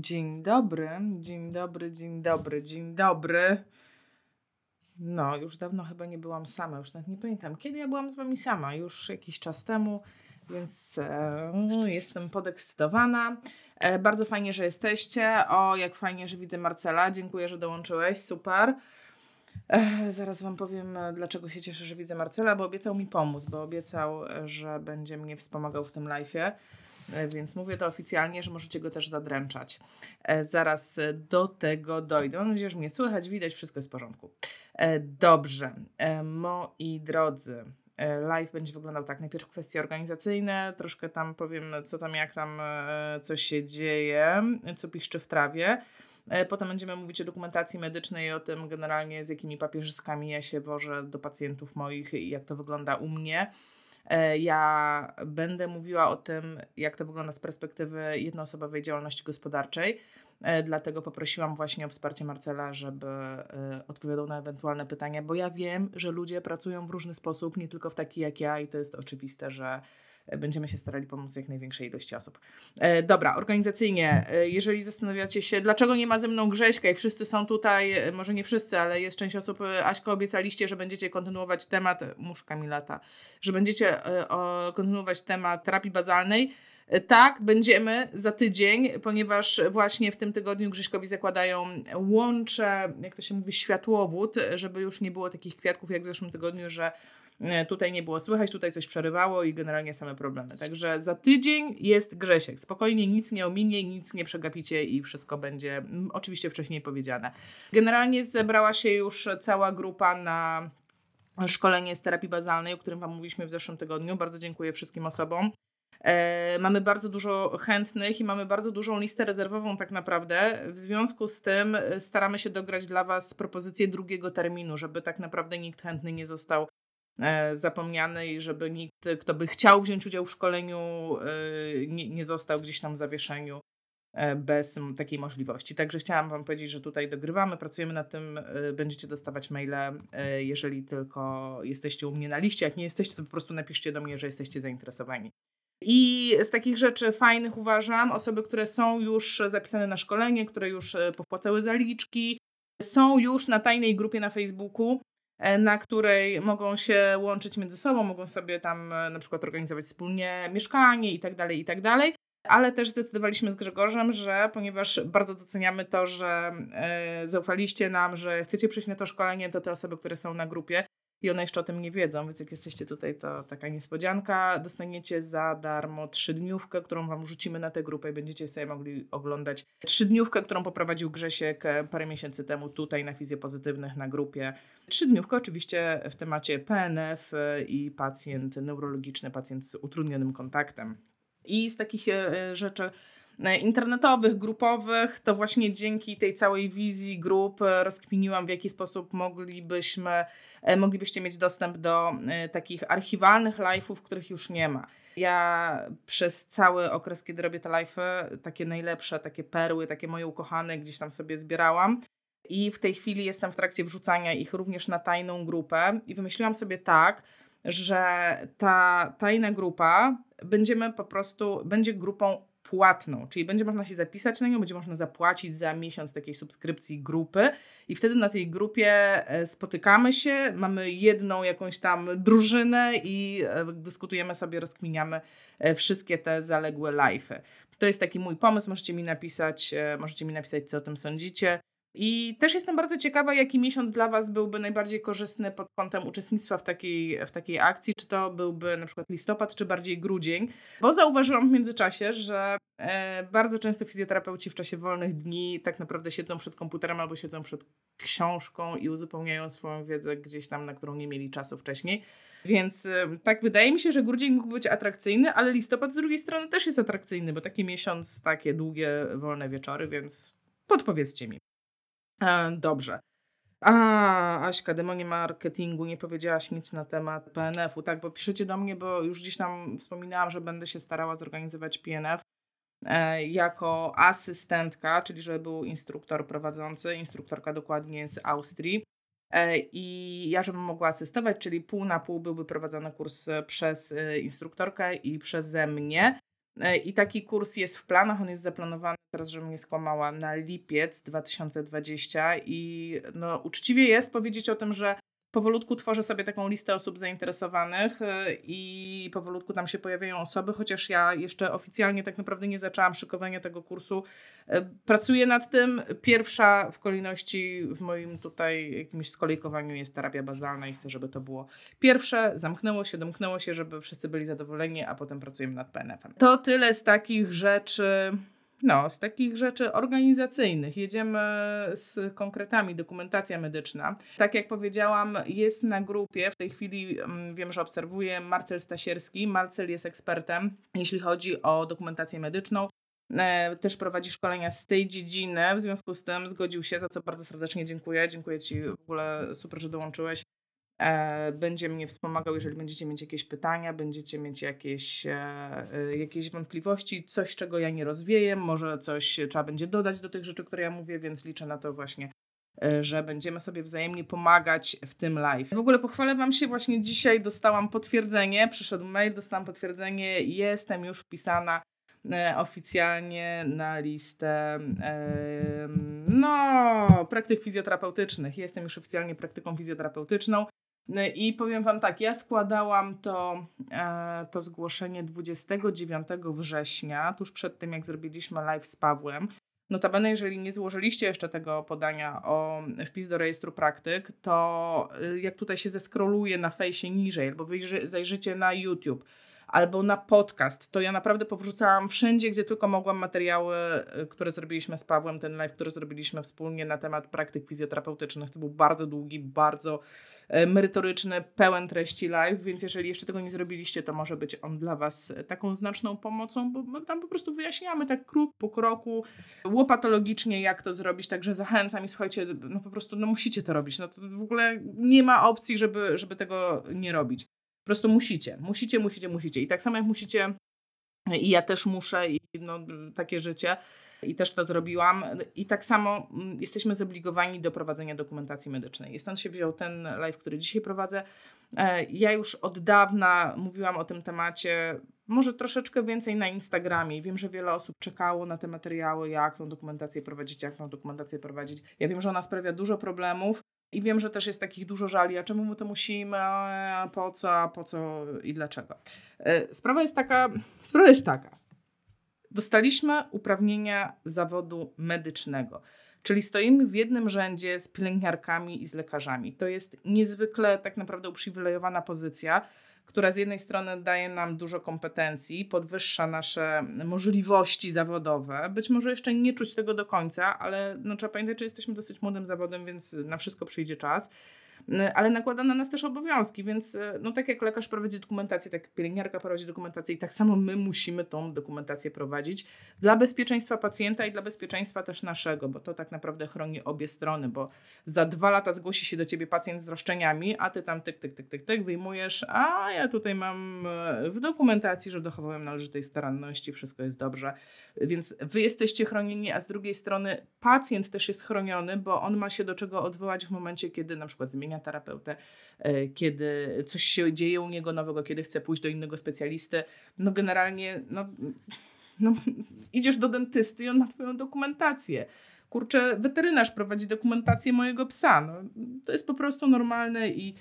Dzień dobry, dzień dobry, dzień dobry, dzień dobry. No, już dawno chyba nie byłam sama, już nawet nie pamiętam, kiedy ja byłam z wami sama, już jakiś czas temu, więc e, jestem podekscytowana. E, bardzo fajnie, że jesteście. O, jak fajnie, że widzę Marcela. Dziękuję, że dołączyłeś, super. E, zaraz Wam powiem, dlaczego się cieszę, że widzę Marcela, bo obiecał mi pomóc, bo obiecał, że będzie mnie wspomagał w tym live'ie. E, więc mówię to oficjalnie, że możecie go też zadręczać. E, zaraz do tego dojdę. Mam nadzieję, że mnie słychać, widać, wszystko jest w porządku. E, dobrze, moi drodzy. Live będzie wyglądał tak. Najpierw kwestie organizacyjne, troszkę tam powiem, co tam, jak tam, co się dzieje, co piszczy w trawie. Potem będziemy mówić o dokumentacji medycznej, o tym generalnie z jakimi papierzyskami ja się wożę do pacjentów moich i jak to wygląda u mnie. E, ja będę mówiła o tym, jak to wygląda z perspektywy jednoosobowej działalności gospodarczej. E, dlatego poprosiłam właśnie o wsparcie Marcela, żeby e, odpowiadał na ewentualne pytania, bo ja wiem, że ludzie pracują w różny sposób, nie tylko w taki jak ja, i to jest oczywiste, że będziemy się starali pomóc jak największej ilości osób. E, dobra, organizacyjnie, e, jeżeli zastanawiacie się, dlaczego nie ma ze mną Grześka i wszyscy są tutaj, e, może nie wszyscy, ale jest część osób, Aśko obiecaliście, że będziecie kontynuować temat, muszka mi lata, że będziecie kontynuować temat terapii bazalnej. Tak, będziemy za tydzień, ponieważ właśnie w tym tygodniu Grześkowi zakładają łącze, jak to się mówi, światłowód, żeby już nie było takich kwiatków jak w zeszłym tygodniu, że tutaj nie było słychać, tutaj coś przerywało i generalnie same problemy. Także za tydzień jest Grzesiek. Spokojnie, nic nie ominie, nic nie przegapicie i wszystko będzie mm, oczywiście wcześniej powiedziane. Generalnie zebrała się już cała grupa na szkolenie z terapii bazalnej, o którym Wam mówiliśmy w zeszłym tygodniu. Bardzo dziękuję wszystkim osobom. E, mamy bardzo dużo chętnych i mamy bardzo dużą listę rezerwową, tak naprawdę. W związku z tym e, staramy się dograć dla Was propozycję drugiego terminu, żeby tak naprawdę nikt chętny nie został E, zapomniany i żeby nikt, kto by chciał wziąć udział w szkoleniu, e, nie, nie został gdzieś tam w zawieszeniu e, bez takiej możliwości. Także chciałam Wam powiedzieć, że tutaj dogrywamy, pracujemy nad tym, będziecie dostawać maile, jeżeli tylko jesteście u mnie na liście. Jak nie jesteście, to po prostu napiszcie do mnie, że jesteście zainteresowani. I z takich rzeczy fajnych uważam, osoby, które są już zapisane na szkolenie, które już popłacały zaliczki, są już na tajnej grupie na Facebooku. E, na której mogą się łączyć między sobą, mogą sobie tam e, na przykład organizować wspólnie mieszkanie i tak dalej, i tak dalej. Ale też zdecydowaliśmy z Grzegorzem, że ponieważ bardzo doceniamy to, że e, zaufaliście nam, że chcecie przyjść na to szkolenie, to te osoby, które są na grupie, i one jeszcze o tym nie wiedzą, więc jak jesteście tutaj, to taka niespodzianka. Dostaniecie za darmo trzydniówkę, którą Wam wrzucimy na tę grupę i będziecie sobie mogli oglądać trzydniówkę, którą poprowadził Grzesiek parę miesięcy temu tutaj na Fizjopozytywnych na grupie. Trzydniówkę oczywiście w temacie PNF i pacjent neurologiczny, pacjent z utrudnionym kontaktem. I z takich e, rzeczy E, internetowych, grupowych, to właśnie dzięki tej całej wizji grup e, rozkminiłam, w jaki sposób moglibyśmy, e, moglibyście mieć dostęp do takich archiwalnych live'ów, których już nie ma. Ja przez cały okres, kiedy robię te live'y, takie najlepsze, takie perły, takie moje ukochane, gdzieś tam sobie zbierałam. I w tej chwili jestem w trakcie wrzucania ich również na tajną grupę. I wymyśliłam sobie tak, że ta tajna grupa będziemy po prostu, będzie grupą płatną, czyli będzie można się zapisać na nią, będzie można zapłacić za miesiąc takiej subskrypcji grupy i wtedy na tej grupie e, spotykamy się, mamy jedną jakąś tam drużynę i e, dyskutujemy sobie, rozkminiamy e, wszystkie te zaległe live'y. To jest taki mój pomysł, możecie mi napisać, możecie mi napisać, co o tym sądzicie. I też jestem bardzo ciekawa, jaki miesiąc dla Was byłby najbardziej korzystny pod kątem uczestnictwa w takiej, w takiej akcji. Czy to byłby na przykład listopad, czy bardziej grudzień? Bo zauważyłam w międzyczasie, że e, bardzo często fizjoterapeuci w czasie wolnych dni tak naprawdę siedzą przed komputerem albo siedzą przed książką i uzupełniają swoją wiedzę gdzieś tam, na którą nie mieli czasu wcześniej. Więc e, tak, wydaje mi się, że grudzień mógł być atrakcyjny, ale listopad z drugiej strony też jest atrakcyjny, bo taki miesiąc, takie długie, wolne wieczory, więc podpowiedzcie mi. E, dobrze. A, Aśka, demonie marketingu, nie powiedziałaś nic na temat PNF-u, tak, bo piszecie do mnie, bo już gdzieś tam wspominałam, że będę się starała zorganizować PNF e, jako asystentka, czyli żeby był instruktor prowadzący, instruktorka dokładnie z Austrii. E, I ja, żebym mogła asystować, czyli pół na pół byłby prowadzony kurs przez e, instruktorkę i przeze mnie. E, I taki kurs jest w planach, on jest zaplanowany teraz, żebym nie skłamała, na lipiec 2020 i no, uczciwie jest powiedzieć o tym, że powolutku tworzę sobie taką listę osób zainteresowanych y, i powolutku tam się pojawiają osoby, chociaż ja jeszcze oficjalnie tak naprawdę nie zaczęłam szykowania tego kursu. Y, pracuję nad tym. Pierwsza w kolejności w moim tutaj jakimś skolejkowaniu jest terapia bazalna i chcę, żeby to było pierwsze. Zamknęło się, domknęło się, żeby wszyscy byli zadowoleni, a potem pracujemy nad PNF-em. To tyle z takich rzeczy no, z takich rzeczy organizacyjnych jedziemy z konkretami, dokumentacja medyczna. Tak jak powiedziałam, jest na grupie, w tej chwili mm, wiem, że obserwuję Marcel Stasierski. Marcel jest ekspertem, jeśli chodzi o dokumentację medyczną. E, też prowadzi szkolenia z tej dziedziny, w związku z tym zgodził się, za co bardzo serdecznie dziękuję. Dziękuję Ci w ogóle, super, że dołączyłeś. E, będzie mnie wspomagał, jeżeli będziecie mieć jakieś pytania, będziecie mieć jakieś, e, e, jakieś wątpliwości, coś, czego ja nie rozwieję, może coś trzeba będzie dodać do tych rzeczy, które ja mówię, więc liczę na to właśnie, że będziemy sobie wzajemnie pomagać w tym live. W ogóle pochwalę Wam się, właśnie dzisiaj dostałam potwierdzenie, przyszedł mail, dostałam potwierdzenie, jestem już wpisana oficjalnie na listę no, praktyk fizjoterapeutycznych. Jestem już oficjalnie praktyką fizjoterapeutyczną. I powiem Wam tak, ja składałam to, e, to zgłoszenie 29 września, tuż przed tym, jak zrobiliśmy live z Pawłem. Notabene, jeżeli nie złożyliście jeszcze tego podania o wpis do rejestru praktyk, to y, jak tutaj się zeskroluje na fejsie niżej, albo zajrzycie na YouTube, albo na podcast, to ja naprawdę powrzucałam wszędzie, gdzie tylko mogłam materiały, y, które zrobiliśmy z Pawłem, ten live, który zrobiliśmy wspólnie na temat praktyk fizjoterapeutycznych. To był bardzo długi, bardzo merytoryczny, pełen treści live, więc jeżeli jeszcze tego nie zrobiliście, to może być on dla Was taką znaczną pomocą, bo tam po prostu wyjaśniamy tak krok po kroku, łopatologicznie, jak to zrobić, także zachęcam i słuchajcie, no po prostu no musicie to robić, no to w ogóle nie ma opcji, żeby, żeby tego nie robić. Po prostu musicie, musicie, musicie, musicie. I tak samo jak musicie, i ja też muszę, i no, takie życie, i też to zrobiłam. I tak samo mm, jesteśmy zobligowani do prowadzenia dokumentacji medycznej. I stąd się wziął ten live, który dzisiaj prowadzę. E, ja już od dawna mówiłam o tym temacie, może troszeczkę więcej na Instagramie. Wiem, że wiele osób czekało na te materiały, jak tą dokumentację prowadzić, jak tą dokumentację prowadzić. Ja wiem, że ona sprawia dużo problemów. I wiem, że też jest takich dużo żali, a czemu my to musimy, a po co, a po co i dlaczego. E, sprawa jest taka, sprawa jest taka. Dostaliśmy uprawnienia zawodu medycznego, czyli stoimy w jednym rzędzie z pielęgniarkami i z lekarzami. To jest niezwykle tak naprawdę uprzywilejowana pozycja, która z jednej strony daje nam dużo kompetencji, podwyższa nasze możliwości zawodowe. Być może jeszcze nie czuć tego do końca, ale no, trzeba pamiętać, że jesteśmy dosyć młodym zawodem, więc na wszystko przyjdzie czas. Y, ale nakłada na nas też obowiązki, więc y, no tak jak lekarz prowadzi dokumentację, tak jak pielęgniarka prowadzi dokumentację i tak samo my musimy tą dokumentację prowadzić dla bezpieczeństwa pacjenta i dla bezpieczeństwa też naszego, bo to tak naprawdę chroni obie strony, bo za dwa lata zgłosi się do ciebie pacjent z roszczeniami, a ty tam tyk, tyk, tyk, tyk, tyk wyjmujesz, a ja tutaj mam y, w dokumentacji, że dochowałem należytej staranności, wszystko jest dobrze, więc wy jesteście chronieni, a z drugiej strony pacjent też jest chroniony, bo on ma się do czego odwołać w momencie, kiedy na przykład zmienia terapeutę, e, kiedy coś się dzieje u niego nowego, kiedy chce pójść do innego specjalisty. No generalnie, no, no idziesz do dentysty i on ma twoją dokumentację. Kurczę, weterynarz prowadzi dokumentację mojego psa. No, to jest po prostu normalne i,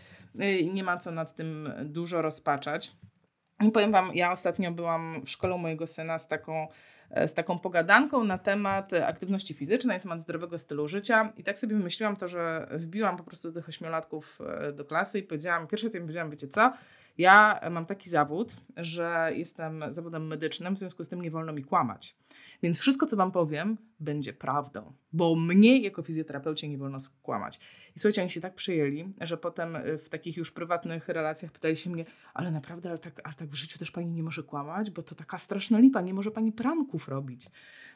i nie ma co nad tym dużo rozpaczać. I powiem Wam, ja ostatnio byłam w szkole mojego syna z taką z taką pogadanką na temat aktywności fizycznej, na temat zdrowego stylu życia. I tak sobie wymyśliłam to, że wbiłam po prostu tych ośmiolatków e, do klasy i powiedziałam, pierwsze co im powiedziałam, wiecie co, ja mam taki zawód, że jestem zawodem medycznym, w związku z tym nie wolno mi kłamać. Więc wszystko, co Wam powiem, będzie prawdą, bo mnie jako fizjoterapeucie nie wolno skłamać. I słuchajcie, oni się tak przyjęli, że potem y, w takich już prywatnych relacjach pytali się mnie, ale naprawdę, ale tak, ale tak w życiu też Pani nie może kłamać, bo to taka straszna lipa, nie może Pani pranków robić.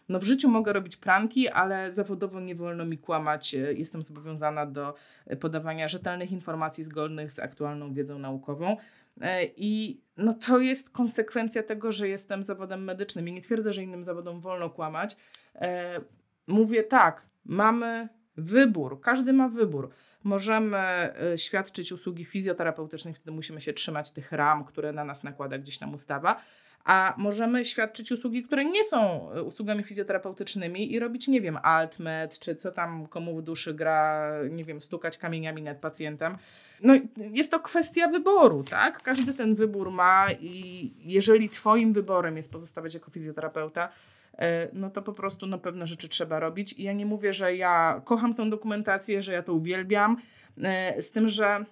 No w życiu mogę robić pranki, ale zawodowo nie wolno mi kłamać. Y, jestem zobowiązana do y, podawania rzetelnych informacji zgodnych z aktualną wiedzą naukową. E, I no to jest konsekwencja tego, że jestem zawodem medycznym i nie twierdzę, że innym zawodom wolno kłamać. E, mówię tak, mamy wybór, każdy ma wybór. Możemy e, świadczyć usługi fizjoterapeutyczne, wtedy musimy się trzymać tych ram, które na nas nakłada gdzieś tam ustawa, a możemy świadczyć usługi, które nie są usługami fizjoterapeutycznymi i robić, nie wiem, altmed, czy co tam komu w duszy gra, nie wiem, stukać kamieniami nad pacjentem. No, jest to kwestia wyboru, tak? Każdy ten wybór ma i jeżeli Twoim wyborem jest pozostawać jako fizjoterapeuta, e, no to po prostu no, pewne rzeczy trzeba robić. I ja nie mówię, że ja kocham tą dokumentację, że ja to uwielbiam, e, z tym, że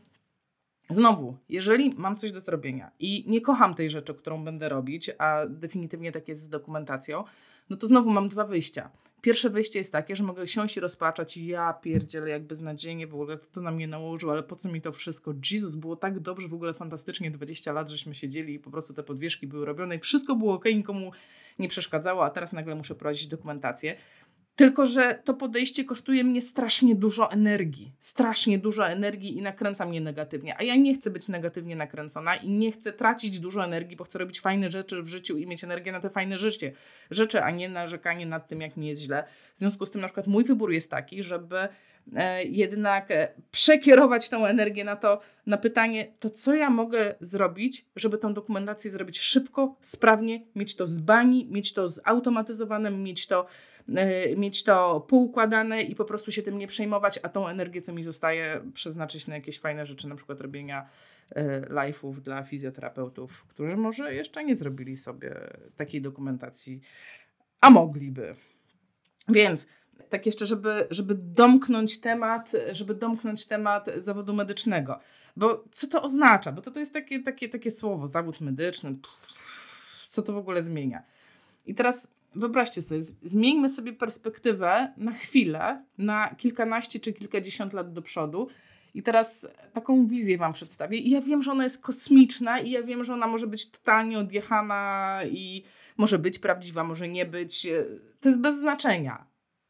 Znowu, jeżeli mam coś do zrobienia i nie kocham tej rzeczy, którą będę robić, a definitywnie tak jest z dokumentacją, no to znowu mam dwa wyjścia. Pierwsze wyjście jest takie, że mogę siąść i rozpaczać i ja pierdzielę jak beznadziejnie w ogóle kto to na mnie nałożył, ale po co mi to wszystko? Jezus, było tak dobrze, w ogóle fantastycznie, 20 lat żeśmy siedzieli i po prostu te podwieszki były robione i wszystko było ok, nikomu nie przeszkadzało, a teraz nagle muszę prowadzić dokumentację. Tylko, że to podejście kosztuje mnie strasznie dużo energii. Strasznie dużo energii i nakręca mnie negatywnie. A ja nie chcę być negatywnie nakręcona i nie chcę tracić dużo energii, bo chcę robić fajne rzeczy w życiu i mieć energię na te fajne życie. Rzeczy, a nie narzekanie nad tym, jak mi jest źle. W związku z tym, na przykład, mój wybór jest taki, żeby e, jednak e, przekierować tą energię na to, na pytanie, to co ja mogę zrobić, żeby tą dokumentację zrobić szybko, sprawnie, mieć to z bani, mieć to zautomatyzowane, mieć to mieć to poukładane i po prostu się tym nie przejmować, a tą energię, co mi zostaje, przeznaczyć na jakieś fajne rzeczy, na przykład robienia e, live'ów dla fizjoterapeutów, którzy może jeszcze nie zrobili sobie takiej dokumentacji, a mogliby. Więc tak jeszcze, żeby, żeby domknąć temat, żeby domknąć temat zawodu medycznego. Bo co to oznacza? Bo to, to jest takie, takie, takie słowo, zawód medyczny, pff, co to w ogóle zmienia? I teraz wyobraźcie sobie, zmieńmy sobie perspektywę na chwilę, na kilkanaście czy kilkadziesiąt lat do przodu. I teraz taką wizję Wam przedstawię. I ja wiem, że ona jest kosmiczna, i ja wiem, że ona może być totalnie odjechana i może być prawdziwa, może nie być. To jest bez znaczenia.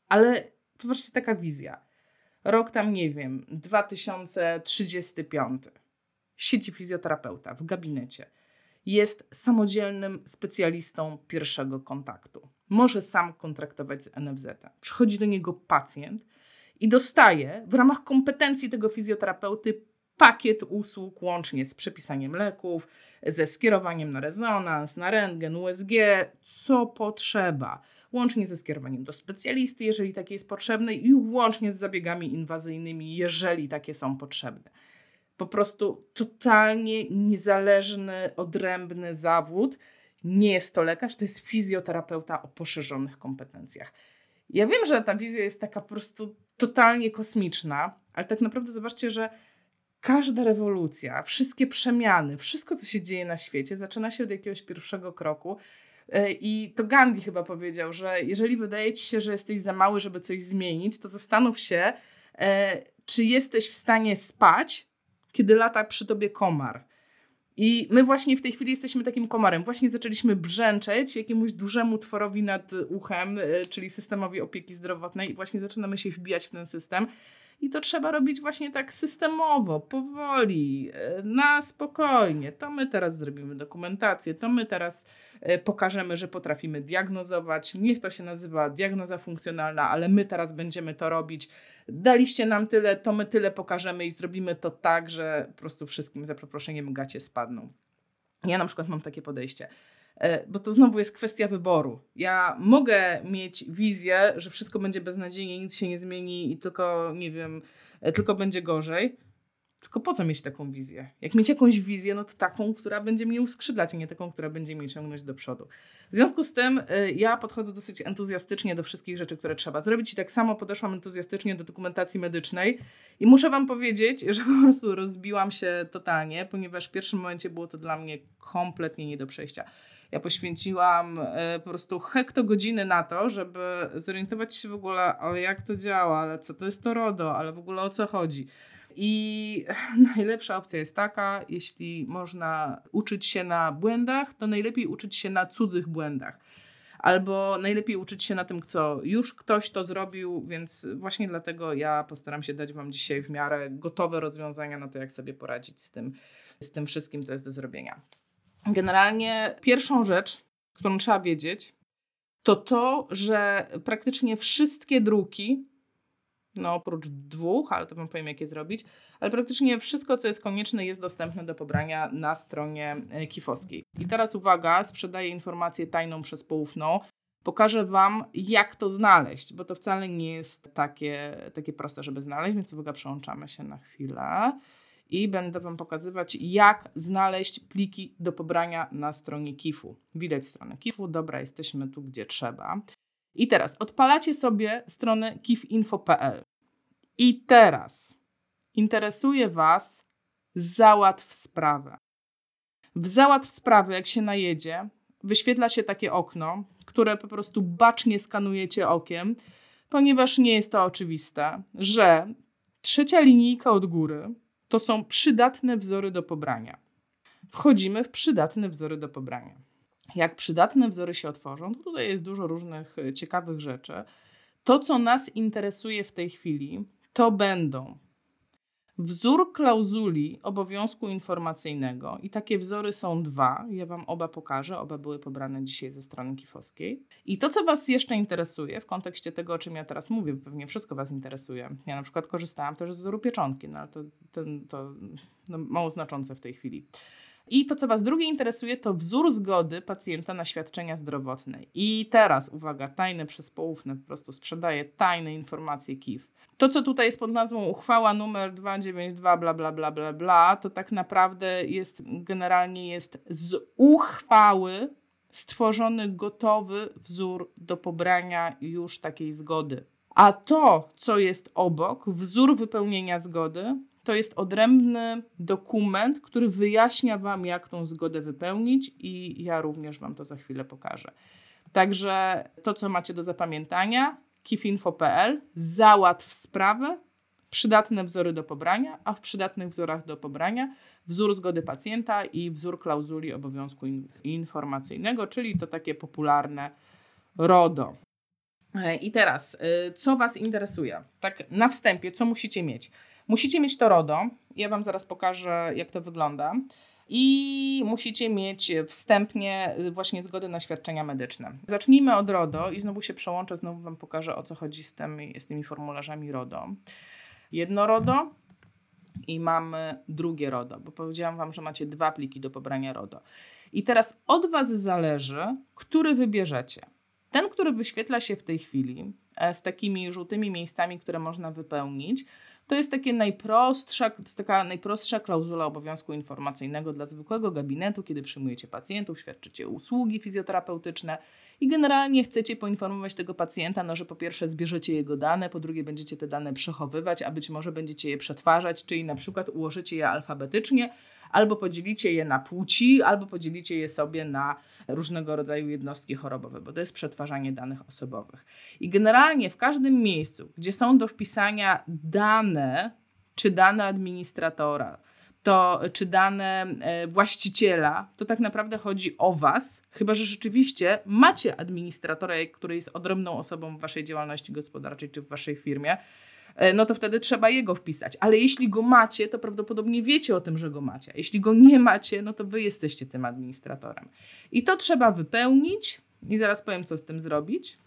Ale popatrzcie, taka wizja. Rok tam, nie wiem, 2035. Siedzi fizjoterapeuta w gabinecie jest samodzielnym specjalistą pierwszego kontaktu. Może sam kontraktować z NFZ. Przychodzi do niego pacjent i dostaje w ramach kompetencji tego fizjoterapeuty pakiet usług łącznie z przepisaniem leków, ze skierowaniem na rezonans, na rentgen, USG, co potrzeba. Łącznie ze skierowaniem do specjalisty, jeżeli takie jest potrzebne, i łącznie z zabiegami inwazyjnymi, jeżeli takie są potrzebne po prostu totalnie niezależny, odrębny zawód. Nie jest to lekarz, to jest fizjoterapeuta o poszerzonych kompetencjach. Ja wiem, że ta wizja jest taka po prostu totalnie kosmiczna, ale tak naprawdę zobaczcie, że każda rewolucja, wszystkie przemiany, wszystko, co się dzieje na świecie, zaczyna się od jakiegoś pierwszego kroku. E, I to Gandhi chyba powiedział, że jeżeli wydaje ci się, że jesteś za mały, żeby coś zmienić, to zastanów się, e, czy jesteś w stanie spać, kiedy lata przy tobie komar. I my właśnie w tej chwili jesteśmy takim komarem. Właśnie zaczęliśmy brzęczeć jakiemuś dużemu tworowi nad uchem, e, czyli systemowi opieki zdrowotnej, i właśnie zaczynamy się wbijać w ten system. I to trzeba robić właśnie tak systemowo, powoli, e, na spokojnie. To my teraz zrobimy dokumentację, to my teraz e, pokażemy, że potrafimy diagnozować. Niech to się nazywa diagnoza funkcjonalna, ale my teraz będziemy to robić daliście nam tyle, to my tyle pokażemy i zrobimy to tak, że po prostu wszystkim za przeproszeniem gacie spadną. Ja na przykład mam takie podejście. E, bo to znowu jest kwestia wyboru. Ja mogę mieć wizję, że wszystko będzie beznadziejnie, nic się nie zmieni i tylko, nie wiem, e, tylko będzie gorzej. Tylko po co mieć taką wizję? Jak mieć jakąś wizję, no to taką, która będzie mnie uskrzydlać, a nie taką, która będzie mnie ciągnąć do przodu. W związku z tym y, ja podchodzę dosyć entuzjastycznie do wszystkich rzeczy, które trzeba zrobić i tak samo podeszłam entuzjastycznie do dokumentacji medycznej i muszę Wam powiedzieć, że po prostu rozbiłam się totalnie, ponieważ w pierwszym momencie było to dla mnie kompletnie nie do przejścia. Ja poświęciłam y, po prostu hektogodziny na to, żeby zorientować się w ogóle, ale jak to działa, ale co to jest to RODO, ale w ogóle o co chodzi. I najlepsza opcja jest taka, jeśli można uczyć się na błędach, to najlepiej uczyć się na cudzych błędach. Albo najlepiej uczyć się na tym, co już ktoś to zrobił, więc właśnie dlatego ja postaram się dać Wam dzisiaj w miarę gotowe rozwiązania na to, jak sobie poradzić z tym, z tym wszystkim, co jest do zrobienia. Generalnie pierwszą rzecz, którą trzeba wiedzieć, to to, że praktycznie wszystkie druki no oprócz dwóch, ale to Wam powiem, jak je zrobić. Ale praktycznie wszystko, co jest konieczne, jest dostępne do pobrania na stronie e, kifowskiej. I teraz uwaga, sprzedaję informację tajną przez poufną. Pokażę Wam, jak to znaleźć, bo to wcale nie jest takie, takie proste, żeby znaleźć, więc uwaga, przełączamy się na chwilę i będę Wam pokazywać, jak znaleźć pliki do pobrania na stronie KIF-u. Widać stronę KIF-u, dobra, jesteśmy tu, gdzie trzeba. I teraz odpalacie sobie stronę kifinfo.pl. I teraz interesuje Was załatw sprawę. W załatw sprawy, jak się najedzie, wyświetla się takie okno, które po prostu bacznie skanujecie okiem, ponieważ nie jest to oczywiste, że trzecia linijka od góry to są przydatne wzory do pobrania. Wchodzimy w przydatne wzory do pobrania. Jak przydatne wzory się otworzą, to tutaj jest dużo różnych e, ciekawych rzeczy. To, co nas interesuje w tej chwili, to będą wzór klauzuli obowiązku informacyjnego i takie wzory są dwa. Ja Wam oba pokażę. Oba były pobrane dzisiaj ze strony kifowskiej. I to, co Was jeszcze interesuje w kontekście tego, o czym ja teraz mówię, pewnie wszystko Was interesuje. Ja na przykład korzystałam też z wzoru pieczątki, no ale to, ten, to no, mało znaczące w tej chwili. I to, co Was drugie interesuje, to wzór zgody pacjenta na świadczenia zdrowotne. I teraz, uwaga, tajne przez poufne, po prostu sprzedaje tajne informacje KIF. To, co tutaj jest pod nazwą uchwała numer 292, bla, bla, bla, bla, bla, to tak naprawdę jest, generalnie jest z uchwały stworzony gotowy wzór do pobrania już takiej zgody. A to, co jest obok, wzór wypełnienia zgody, to jest odrębny dokument, który wyjaśnia Wam, jak tą zgodę wypełnić, i ja również Wam to za chwilę pokażę. Także to, co macie do zapamiętania, kifinfo.pl, załatw sprawę, przydatne wzory do pobrania, a w przydatnych wzorach do pobrania wzór zgody pacjenta i wzór klauzuli obowiązku informacyjnego, czyli to takie popularne RODO. E, I teraz, y, co Was interesuje? Tak na wstępie, co musicie mieć? Musicie mieć to RODO. Ja Wam zaraz pokażę, jak to wygląda. I musicie mieć wstępnie właśnie zgodę na świadczenia medyczne. Zacznijmy od RODO i znowu się przełączę, znowu Wam pokażę o co chodzi z tymi, z tymi formularzami RODO. Jedno RODO i mamy drugie RODO, bo powiedziałam Wam, że macie dwa pliki do pobrania RODO. I teraz od Was zależy, który wybierzecie. Ten, który wyświetla się w tej chwili e, z takimi żółtymi miejscami, które można wypełnić, to jest takie najprostsza, taka najprostsza klauzula obowiązku informacyjnego dla zwykłego gabinetu, kiedy przyjmujecie pacjentów, świadczycie usługi fizjoterapeutyczne i generalnie chcecie poinformować tego pacjenta, no, że po pierwsze zbierzecie jego dane, po drugie będziecie te dane przechowywać, a być może będziecie je przetwarzać, czyli na przykład ułożycie je alfabetycznie, albo podzielicie je na płci, albo podzielicie je sobie na różnego rodzaju jednostki chorobowe, bo to jest przetwarzanie danych osobowych. I generalnie w każdym miejscu, gdzie są do wpisania dane, czy dane administratora, to czy dane e, właściciela, to tak naprawdę chodzi o Was, chyba że rzeczywiście macie administratora, który jest odrębną osobą w Waszej działalności gospodarczej czy w Waszej firmie, no to wtedy trzeba jego wpisać. Ale jeśli go macie, to prawdopodobnie wiecie o tym, że go macie. Jeśli go nie macie, no to wy jesteście tym administratorem. I to trzeba wypełnić i zaraz powiem, co z tym zrobić.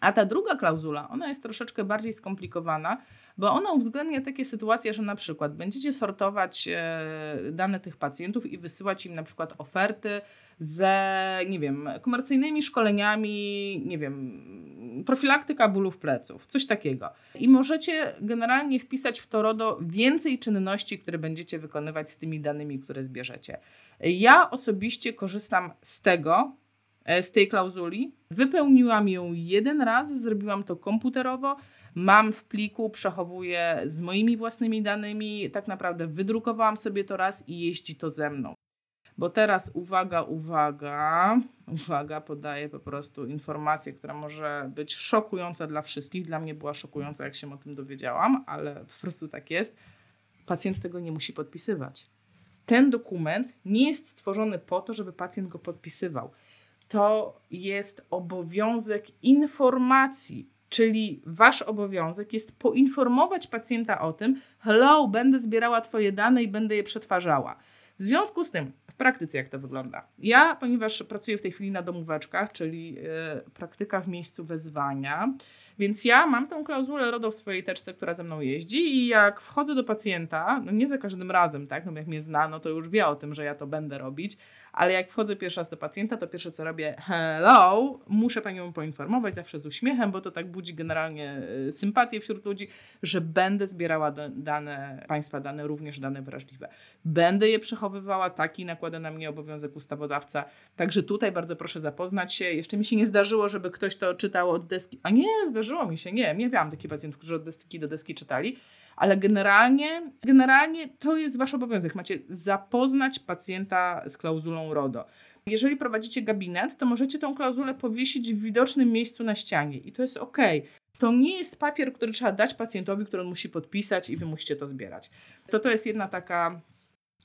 A ta druga klauzula, ona jest troszeczkę bardziej skomplikowana, bo ona uwzględnia takie sytuacje, że na przykład będziecie sortować e, dane tych pacjentów i wysyłać im na przykład oferty ze, nie wiem, komercyjnymi szkoleniami, nie wiem, profilaktyka bólów pleców, coś takiego. I możecie generalnie wpisać w to RODO więcej czynności, które będziecie wykonywać z tymi danymi, które zbierzecie. Ja osobiście korzystam z tego, z tej klauzuli. Wypełniłam ją jeden raz, zrobiłam to komputerowo. Mam w pliku, przechowuję z moimi własnymi danymi. Tak naprawdę wydrukowałam sobie to raz i jeździ to ze mną. Bo teraz uwaga, uwaga, uwaga, podaję po prostu informację, która może być szokująca dla wszystkich. Dla mnie była szokująca, jak się o tym dowiedziałam, ale po prostu tak jest. Pacjent tego nie musi podpisywać. Ten dokument nie jest stworzony po to, żeby pacjent go podpisywał. To jest obowiązek informacji, czyli wasz obowiązek jest poinformować pacjenta o tym: hello, będę zbierała Twoje dane i będę je przetwarzała. W związku z tym, w praktyce jak to wygląda? Ja, ponieważ pracuję w tej chwili na domóweczkach, czyli e, praktyka w miejscu wezwania, więc ja mam tę klauzulę RODO w swojej teczce, która ze mną jeździ i jak wchodzę do pacjenta, no nie za każdym razem, tak, no jak mnie zna, no to już wie o tym, że ja to będę robić, ale jak wchodzę pierwszy raz do pacjenta, to pierwsze co robię, hello, muszę panią poinformować zawsze z uśmiechem, bo to tak budzi generalnie y, sympatię wśród ludzi, że będę zbierała dane, państwa dane, również dane wrażliwe. Będę je przechowywała, taki nakłada na mnie obowiązek ustawodawca. Także tutaj bardzo proszę zapoznać się. Jeszcze mi się nie zdarzyło, żeby ktoś to czytał od deski. A nie, zdarzyło mi się, nie. Miałam takich pacjentów, którzy od deski do deski czytali ale generalnie, generalnie to jest wasz obowiązek. Macie zapoznać pacjenta z klauzulą RODO. Jeżeli prowadzicie gabinet, to możecie tą klauzulę powiesić w widocznym miejscu na ścianie i to jest ok. To nie jest papier, który trzeba dać pacjentowi, który on musi podpisać i wy musicie to zbierać. To to jest jedna taka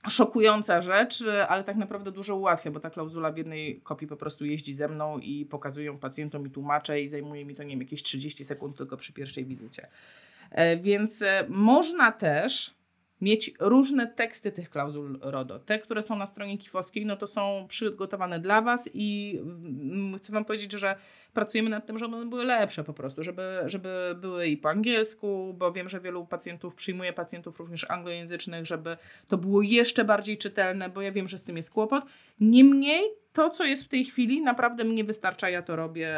szokująca rzecz, ale tak naprawdę dużo ułatwia, bo ta klauzula w jednej kopii po prostu jeździ ze mną i pokazuję ją pacjentom i tłumaczę i zajmuje mi to, nie wiem, jakieś 30 sekund tylko przy pierwszej wizycie. E, więc e, można też mieć różne teksty tych klauzul RODO. Te, które są na stronie kifowskiej, no to są przygotowane dla Was i mm, chcę Wam powiedzieć, że pracujemy nad tym, żeby one były lepsze po prostu, żeby, żeby były i po angielsku, bo wiem, że wielu pacjentów przyjmuje pacjentów również anglojęzycznych, żeby to było jeszcze bardziej czytelne, bo ja wiem, że z tym jest kłopot. Niemniej to, co jest w tej chwili, naprawdę mnie wystarcza, ja to robię,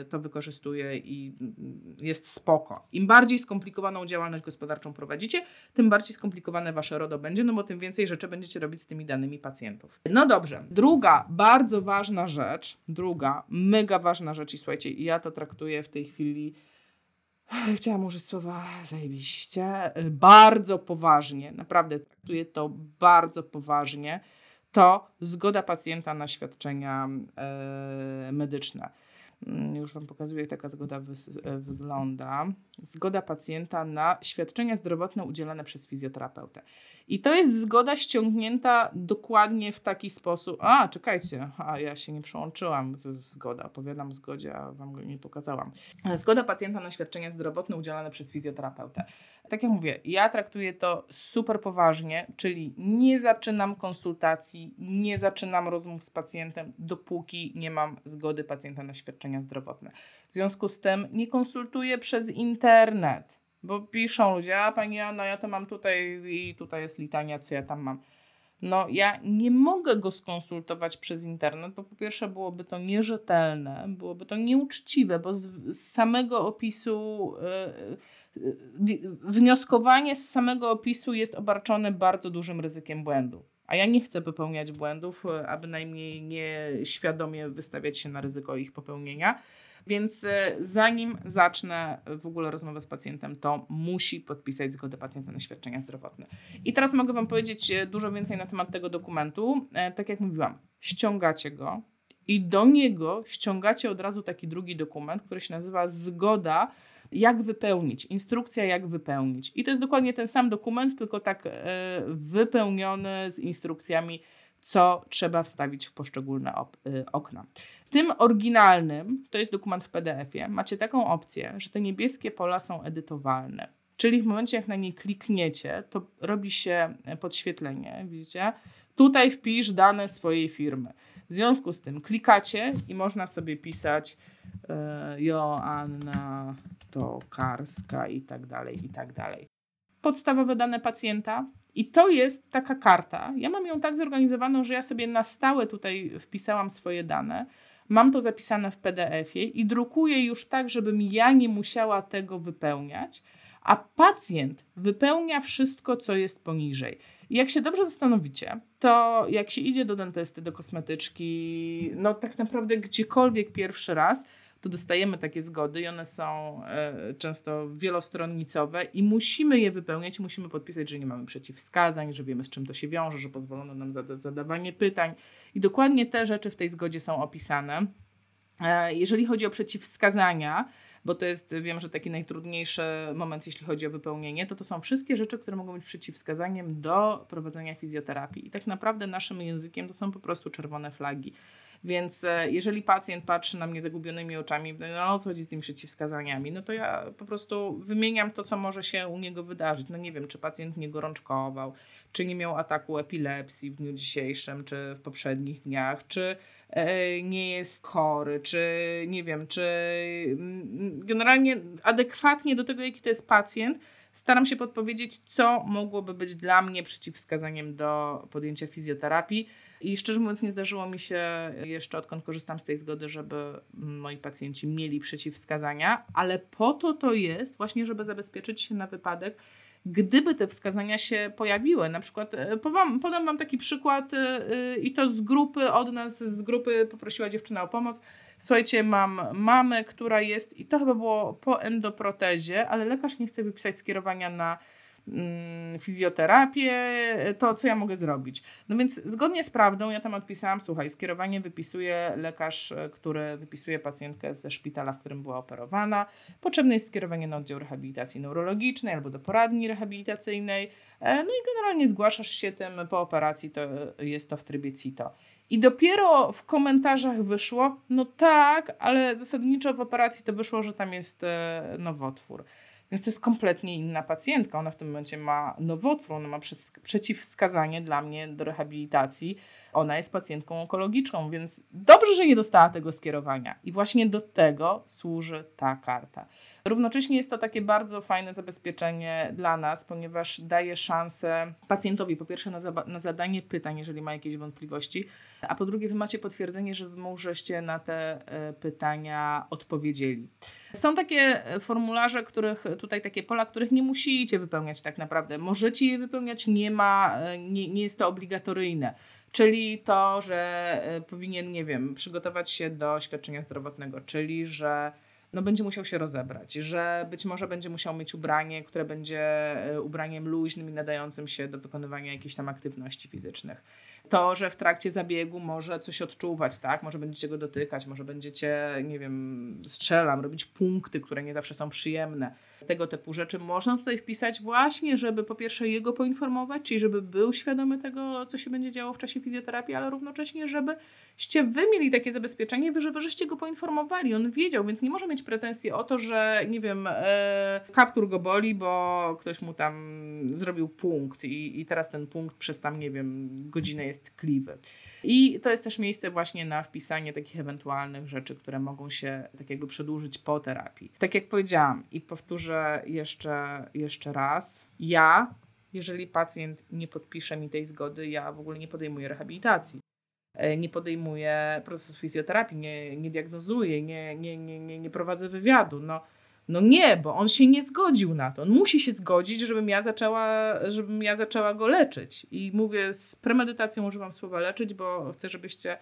y, to wykorzystuję i mm, jest spoko. Im bardziej skomplikowaną działalność gospodarczą prowadzicie, tym bardziej skomplikowane wasze RODO będzie, no bo tym więcej rzeczy będziecie robić z tymi danymi pacjentów. No dobrze, druga bardzo ważna rzecz, druga mega ważna rzecz i słuchajcie, ja to traktuję w tej chwili Chciałam użyć słowa zajebiście, bardzo poważnie, naprawdę traktuję to bardzo poważnie to zgoda pacjenta na świadczenia e, medyczne. Mm, już Wam pokazuję, jak taka zgoda e, wygląda. Zgoda pacjenta na świadczenia zdrowotne udzielane przez fizjoterapeutę. I to jest zgoda ściągnięta dokładnie w taki sposób. A, czekajcie, a ja się nie przyłączyłam. Zgoda, opowiadam zgodzie, a Wam go nie pokazałam. Zgoda pacjenta na świadczenia zdrowotne udzielane przez fizjoterapeutę. Tak jak mówię, ja traktuję to super poważnie, czyli nie zaczynam konsultacji, nie zaczynam rozmów z pacjentem, dopóki nie mam zgody pacjenta na świadczenia zdrowotne. W związku z tym nie konsultuję przez internet, bo piszą ludzie, a pani Anna, ja to mam tutaj i tutaj jest litania, co ja tam mam. No, ja nie mogę go skonsultować przez internet, bo po pierwsze byłoby to nierzetelne, byłoby to nieuczciwe, bo z, z samego opisu. Yy, wnioskowanie z samego opisu jest obarczone bardzo dużym ryzykiem błędu. A ja nie chcę popełniać błędów, a bynajmniej nie świadomie wystawiać się na ryzyko ich popełnienia. Więc e, zanim zacznę w ogóle rozmowę z pacjentem, to musi podpisać zgodę pacjenta na świadczenia zdrowotne. I teraz mogę Wam powiedzieć e, dużo więcej na temat tego dokumentu. E, tak jak mówiłam, ściągacie go i do niego ściągacie od razu taki drugi dokument, który się nazywa zgoda jak wypełnić, instrukcja jak wypełnić. I to jest dokładnie ten sam dokument, tylko tak e, wypełniony z instrukcjami, co trzeba wstawić w poszczególne e, okna. W tym oryginalnym, to jest dokument w PDF-ie, macie taką opcję, że te niebieskie pola są edytowalne. Czyli w momencie, jak na nie klikniecie, to robi się podświetlenie, widzicie? Tutaj wpisz dane swojej firmy. W związku z tym klikacie i można sobie pisać e, Joanna Tokarska i tak dalej, i tak dalej. Podstawowe dane pacjenta i to jest taka karta. Ja mam ją tak zorganizowaną, że ja sobie na stałe tutaj wpisałam swoje dane. Mam to zapisane w PDF-ie i drukuję już tak, żebym ja nie musiała tego wypełniać, a pacjent wypełnia wszystko, co jest poniżej. I jak się dobrze zastanowicie, to jak się idzie do dentysty, do kosmetyczki, no tak naprawdę gdziekolwiek pierwszy raz, to dostajemy takie zgody i one są e, często wielostronnicowe i musimy je wypełniać, musimy podpisać, że nie mamy przeciwwskazań, że wiemy z czym to się wiąże, że pozwolono nam zada zadawanie pytań i dokładnie te rzeczy w tej zgodzie są opisane. E, jeżeli chodzi o przeciwwskazania, bo to jest, wiem, że taki najtrudniejszy moment, jeśli chodzi o wypełnienie, to to są wszystkie rzeczy, które mogą być przeciwwskazaniem do prowadzenia fizjoterapii. I tak naprawdę naszym językiem to są po prostu czerwone flagi. Więc e, jeżeli pacjent patrzy na mnie zagubionymi oczami, no o co chodzi z tymi przeciwwskazaniami, no to ja po prostu wymieniam to, co może się u niego wydarzyć. No nie wiem, czy pacjent nie gorączkował, czy nie miał ataku epilepsji w dniu dzisiejszym, czy w poprzednich dniach, czy nie jest chory, czy nie wiem, czy mm, generalnie adekwatnie do tego, jaki to jest pacjent, staram się podpowiedzieć, co mogłoby być dla mnie przeciwwskazaniem do podjęcia fizjoterapii. I szczerze mówiąc, nie zdarzyło mi się jeszcze, odkąd korzystam z tej zgody, żeby moi pacjenci mieli przeciwwskazania, ale po to to jest właśnie, żeby zabezpieczyć się na wypadek, gdyby te wskazania się pojawiły. Na przykład e, podam, podam Wam taki przykład e, e, i to z grupy, od nas z grupy poprosiła dziewczyna o pomoc. Słuchajcie, mam mamę, która jest, i to chyba było po endoprotezie, ale lekarz nie chce wypisać skierowania na fizjoterapię, to co ja mogę zrobić. No więc zgodnie z prawdą ja tam odpisałam, słuchaj, skierowanie wypisuje lekarz, e, który wypisuje pacjentkę ze szpitala, w którym była operowana. Potrzebne jest skierowanie na oddział rehabilitacji neurologicznej albo do poradni rehabilitacyjnej. E, no i generalnie zgłaszasz się tym po operacji, to jest to w trybie CITO. I dopiero w komentarzach wyszło, no tak, ale zasadniczo w operacji to wyszło, że tam jest e, nowotwór. Więc to jest kompletnie inna pacjentka. Ona w tym momencie ma nowotwór, ona ma przeciwwskazanie dla mnie do rehabilitacji. Ona jest pacjentką onkologiczną, więc dobrze, że nie dostała tego skierowania. I właśnie do tego służy ta karta. Równocześnie jest to takie bardzo fajne zabezpieczenie dla nas, ponieważ daje szansę pacjentowi po pierwsze na, na zadanie pytań, jeżeli ma jakieś wątpliwości, a po drugie wy macie potwierdzenie, że możecie na te e, pytania odpowiedzieli. Są takie e, formularze, których tutaj takie pola, których nie musicie wypełniać tak naprawdę. Możecie je wypełniać, nie ma, e, nie, nie jest to obligatoryjne. Czyli to, że powinien, nie wiem, przygotować się do świadczenia zdrowotnego, czyli że no będzie musiał się rozebrać, że być może będzie musiał mieć ubranie, które będzie e, ubraniem luźnym i nadającym się do wykonywania jakichś tam aktywności fizycznych. To, że w trakcie zabiegu może coś odczuwać, tak? Może będziecie go dotykać, może będziecie, nie wiem, strzelam, robić punkty, które nie zawsze są przyjemne tego typu rzeczy można tutaj wpisać właśnie, żeby po pierwsze jego poinformować, czyli żeby był świadomy tego, co się będzie działo w czasie fizjoterapii, ale równocześnie, żebyście wy mieli takie zabezpieczenie, że wy żeście go poinformowali, on wiedział, więc nie może mieć pretensji o to, że nie wiem, e, kaptur go boli, bo ktoś mu tam zrobił punkt i, i teraz ten punkt przez tam, nie wiem, godzinę jest kliwy. I to jest też miejsce właśnie na wpisanie takich ewentualnych rzeczy, które mogą się tak jakby przedłużyć po terapii. Tak jak powiedziałam i powtórzę jeszcze, jeszcze raz, ja, jeżeli pacjent nie podpisze mi tej zgody, ja w ogóle nie podejmuję rehabilitacji e, nie podejmuję procesu fizjoterapii, nie, nie diagnozuję, nie, nie, nie, nie prowadzę wywiadu. No, no nie, bo on się nie zgodził na to. On musi się zgodzić, żebym ja zaczęła, żebym ja zaczęła go leczyć. I mówię z premedytacją używam słowa leczyć, bo chcę, żebyście,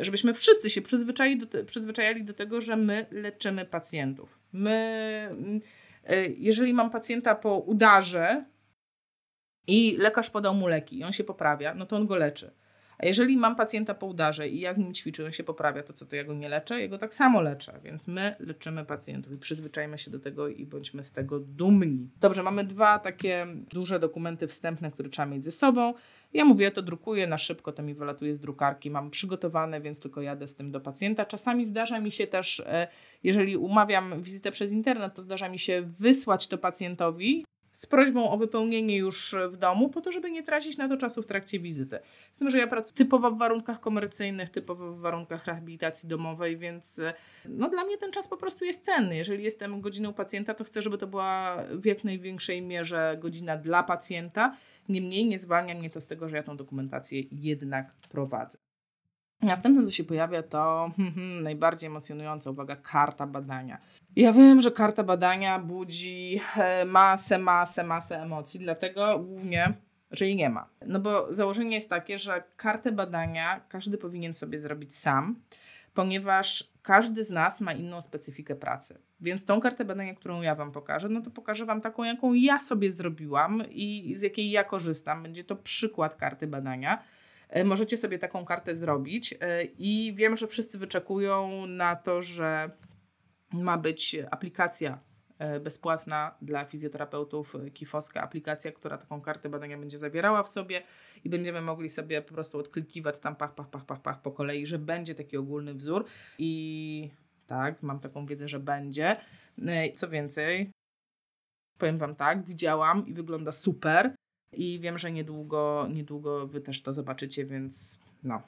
żebyśmy wszyscy się przyzwyczaili do, przyzwyczajali do tego, że my leczymy pacjentów. My, jeżeli mam pacjenta po udarze i lekarz podał mu leki i on się poprawia, no to on go leczy. A jeżeli mam pacjenta po udarze i ja z nim ćwiczę, on się poprawia, to co to ja go nie leczę? Jego tak samo leczę, więc my leczymy pacjentów i przyzwyczajmy się do tego i bądźmy z tego dumni. Dobrze, mamy dwa takie duże dokumenty wstępne, które trzeba mieć ze sobą. Ja mówię, to drukuję na szybko, to mi wylatuje z drukarki, mam przygotowane, więc tylko jadę z tym do pacjenta. Czasami zdarza mi się też, e, jeżeli umawiam wizytę przez internet, to zdarza mi się wysłać to pacjentowi z prośbą o wypełnienie już w domu, po to, żeby nie tracić na to czasu w trakcie wizyty. Z tym, że ja pracuję typowo w warunkach komercyjnych, typowo w warunkach rehabilitacji domowej, więc no, dla mnie ten czas po prostu jest cenny. Jeżeli jestem godziną pacjenta, to chcę, żeby to była w jak największej mierze godzina dla pacjenta. Niemniej nie zwalnia mnie to z tego, że ja tą dokumentację jednak prowadzę. Następne, co się pojawia, to hmm, najbardziej emocjonująca uwaga, karta badania. Ja wiem, że karta badania budzi e, masę, masę, masę emocji, dlatego głównie, że jej nie ma. No bo założenie jest takie, że kartę badania każdy powinien sobie zrobić sam, ponieważ każdy z nas ma inną specyfikę pracy. Więc tą kartę badania, którą ja Wam pokażę, no to pokażę Wam taką, jaką ja sobie zrobiłam i z jakiej ja korzystam. Będzie to przykład karty badania E, możecie sobie taką kartę zrobić e, i wiem, że wszyscy wyczekują na to, że ma być aplikacja e, bezpłatna dla fizjoterapeutów Kifoska, aplikacja, która taką kartę badania będzie zawierała w sobie i będziemy mogli sobie po prostu odklikiwać tam pach, pach, pach, pach, pach po kolei, że będzie taki ogólny wzór i tak, mam taką wiedzę, że będzie. E, co więcej, powiem Wam tak, widziałam i wygląda super i wiem, że niedługo, niedługo Wy też to zobaczycie, więc no,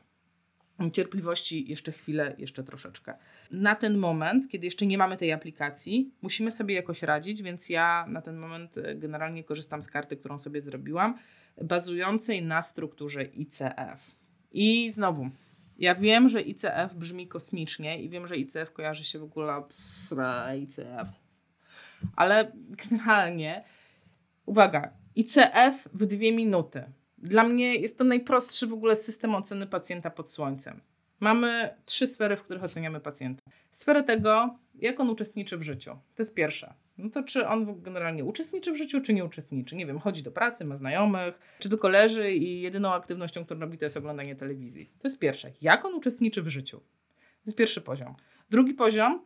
cierpliwości jeszcze chwilę, jeszcze troszeczkę. Na ten moment, kiedy jeszcze nie mamy tej aplikacji, musimy sobie jakoś radzić, więc ja na ten moment e, generalnie korzystam z karty, którą sobie zrobiłam, bazującej na strukturze ICF. I znowu, ja wiem, że ICF brzmi kosmicznie i wiem, że ICF kojarzy się w ogóle ICF. Ale generalnie, uwaga, ICF w dwie minuty. Dla mnie jest to najprostszy w ogóle system oceny pacjenta pod słońcem. Mamy trzy sfery, w których oceniamy pacjenta. Sferę tego, jak on uczestniczy w życiu. To jest pierwsza. No to czy on generalnie uczestniczy w życiu, czy nie uczestniczy? Nie wiem, chodzi do pracy, ma znajomych, czy tylko leży i jedyną aktywnością, którą robi, to jest oglądanie telewizji. To jest pierwsze. Jak on uczestniczy w życiu? To jest pierwszy poziom. Drugi poziom,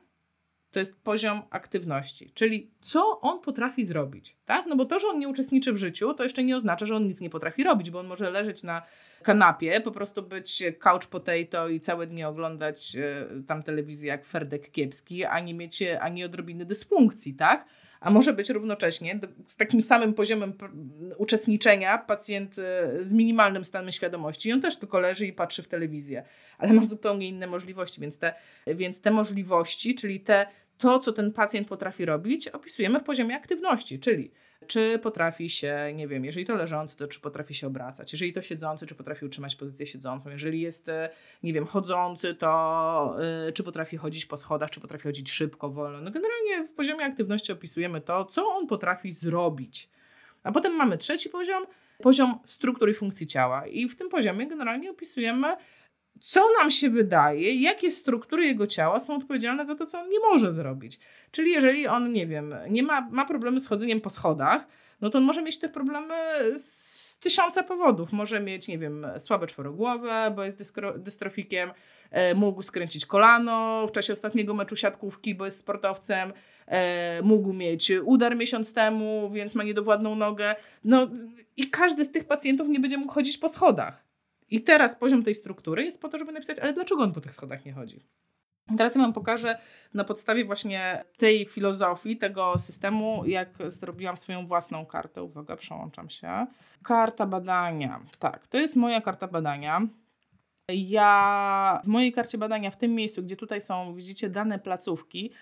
to jest poziom aktywności, czyli co on potrafi zrobić, tak? No bo to, że on nie uczestniczy w życiu, to jeszcze nie oznacza, że on nic nie potrafi robić, bo on może leżeć na kanapie, po prostu być couch potato i całe dnie oglądać e, tam telewizję jak Ferdek Kiepski, a nie mieć ani odrobiny dysfunkcji, tak? A może być równocześnie z takim samym poziomem uczestniczenia pacjent e, z minimalnym stanem świadomości. I on też tylko leży i patrzy w telewizję, ale ma zupełnie inne możliwości, więc te, więc te możliwości, czyli te to, co ten pacjent potrafi robić, opisujemy w poziomie aktywności, czyli czy potrafi się, nie wiem, jeżeli to leżący, to czy potrafi się obracać, jeżeli to siedzący, czy potrafi utrzymać pozycję siedzącą, jeżeli jest, e, nie wiem, chodzący, to yy, czy potrafi chodzić po schodach, czy potrafi chodzić szybko, wolno. No generalnie w poziomie aktywności opisujemy to, co on potrafi zrobić. A potem mamy trzeci poziom, poziom struktur i funkcji ciała. I w tym poziomie generalnie opisujemy co nam się wydaje, jakie struktury jego ciała są odpowiedzialne za to, co on nie może zrobić. Czyli jeżeli on, nie wiem, nie ma, ma problemy z chodzeniem po schodach, no to on może mieć te problemy z tysiąca powodów. Może mieć, nie wiem, słabe czworogłowe, bo jest dyskro, dystrofikiem, e, mógł skręcić kolano w czasie ostatniego meczu siatkówki, bo jest sportowcem, e, mógł mieć udar miesiąc temu, więc ma niedowładną nogę. No i każdy z tych pacjentów nie będzie mógł chodzić po schodach. I teraz poziom tej struktury jest po to, żeby napisać, ale dlaczego on po tych schodach nie chodzi? Teraz ja Wam pokażę na podstawie właśnie tej filozofii, tego systemu, jak zrobiłam swoją własną kartę. Uwaga, przełączam się. Karta badania. Tak, to jest moja karta badania. Ja w mojej karcie badania, w tym miejscu, gdzie tutaj są, widzicie, dane placówki,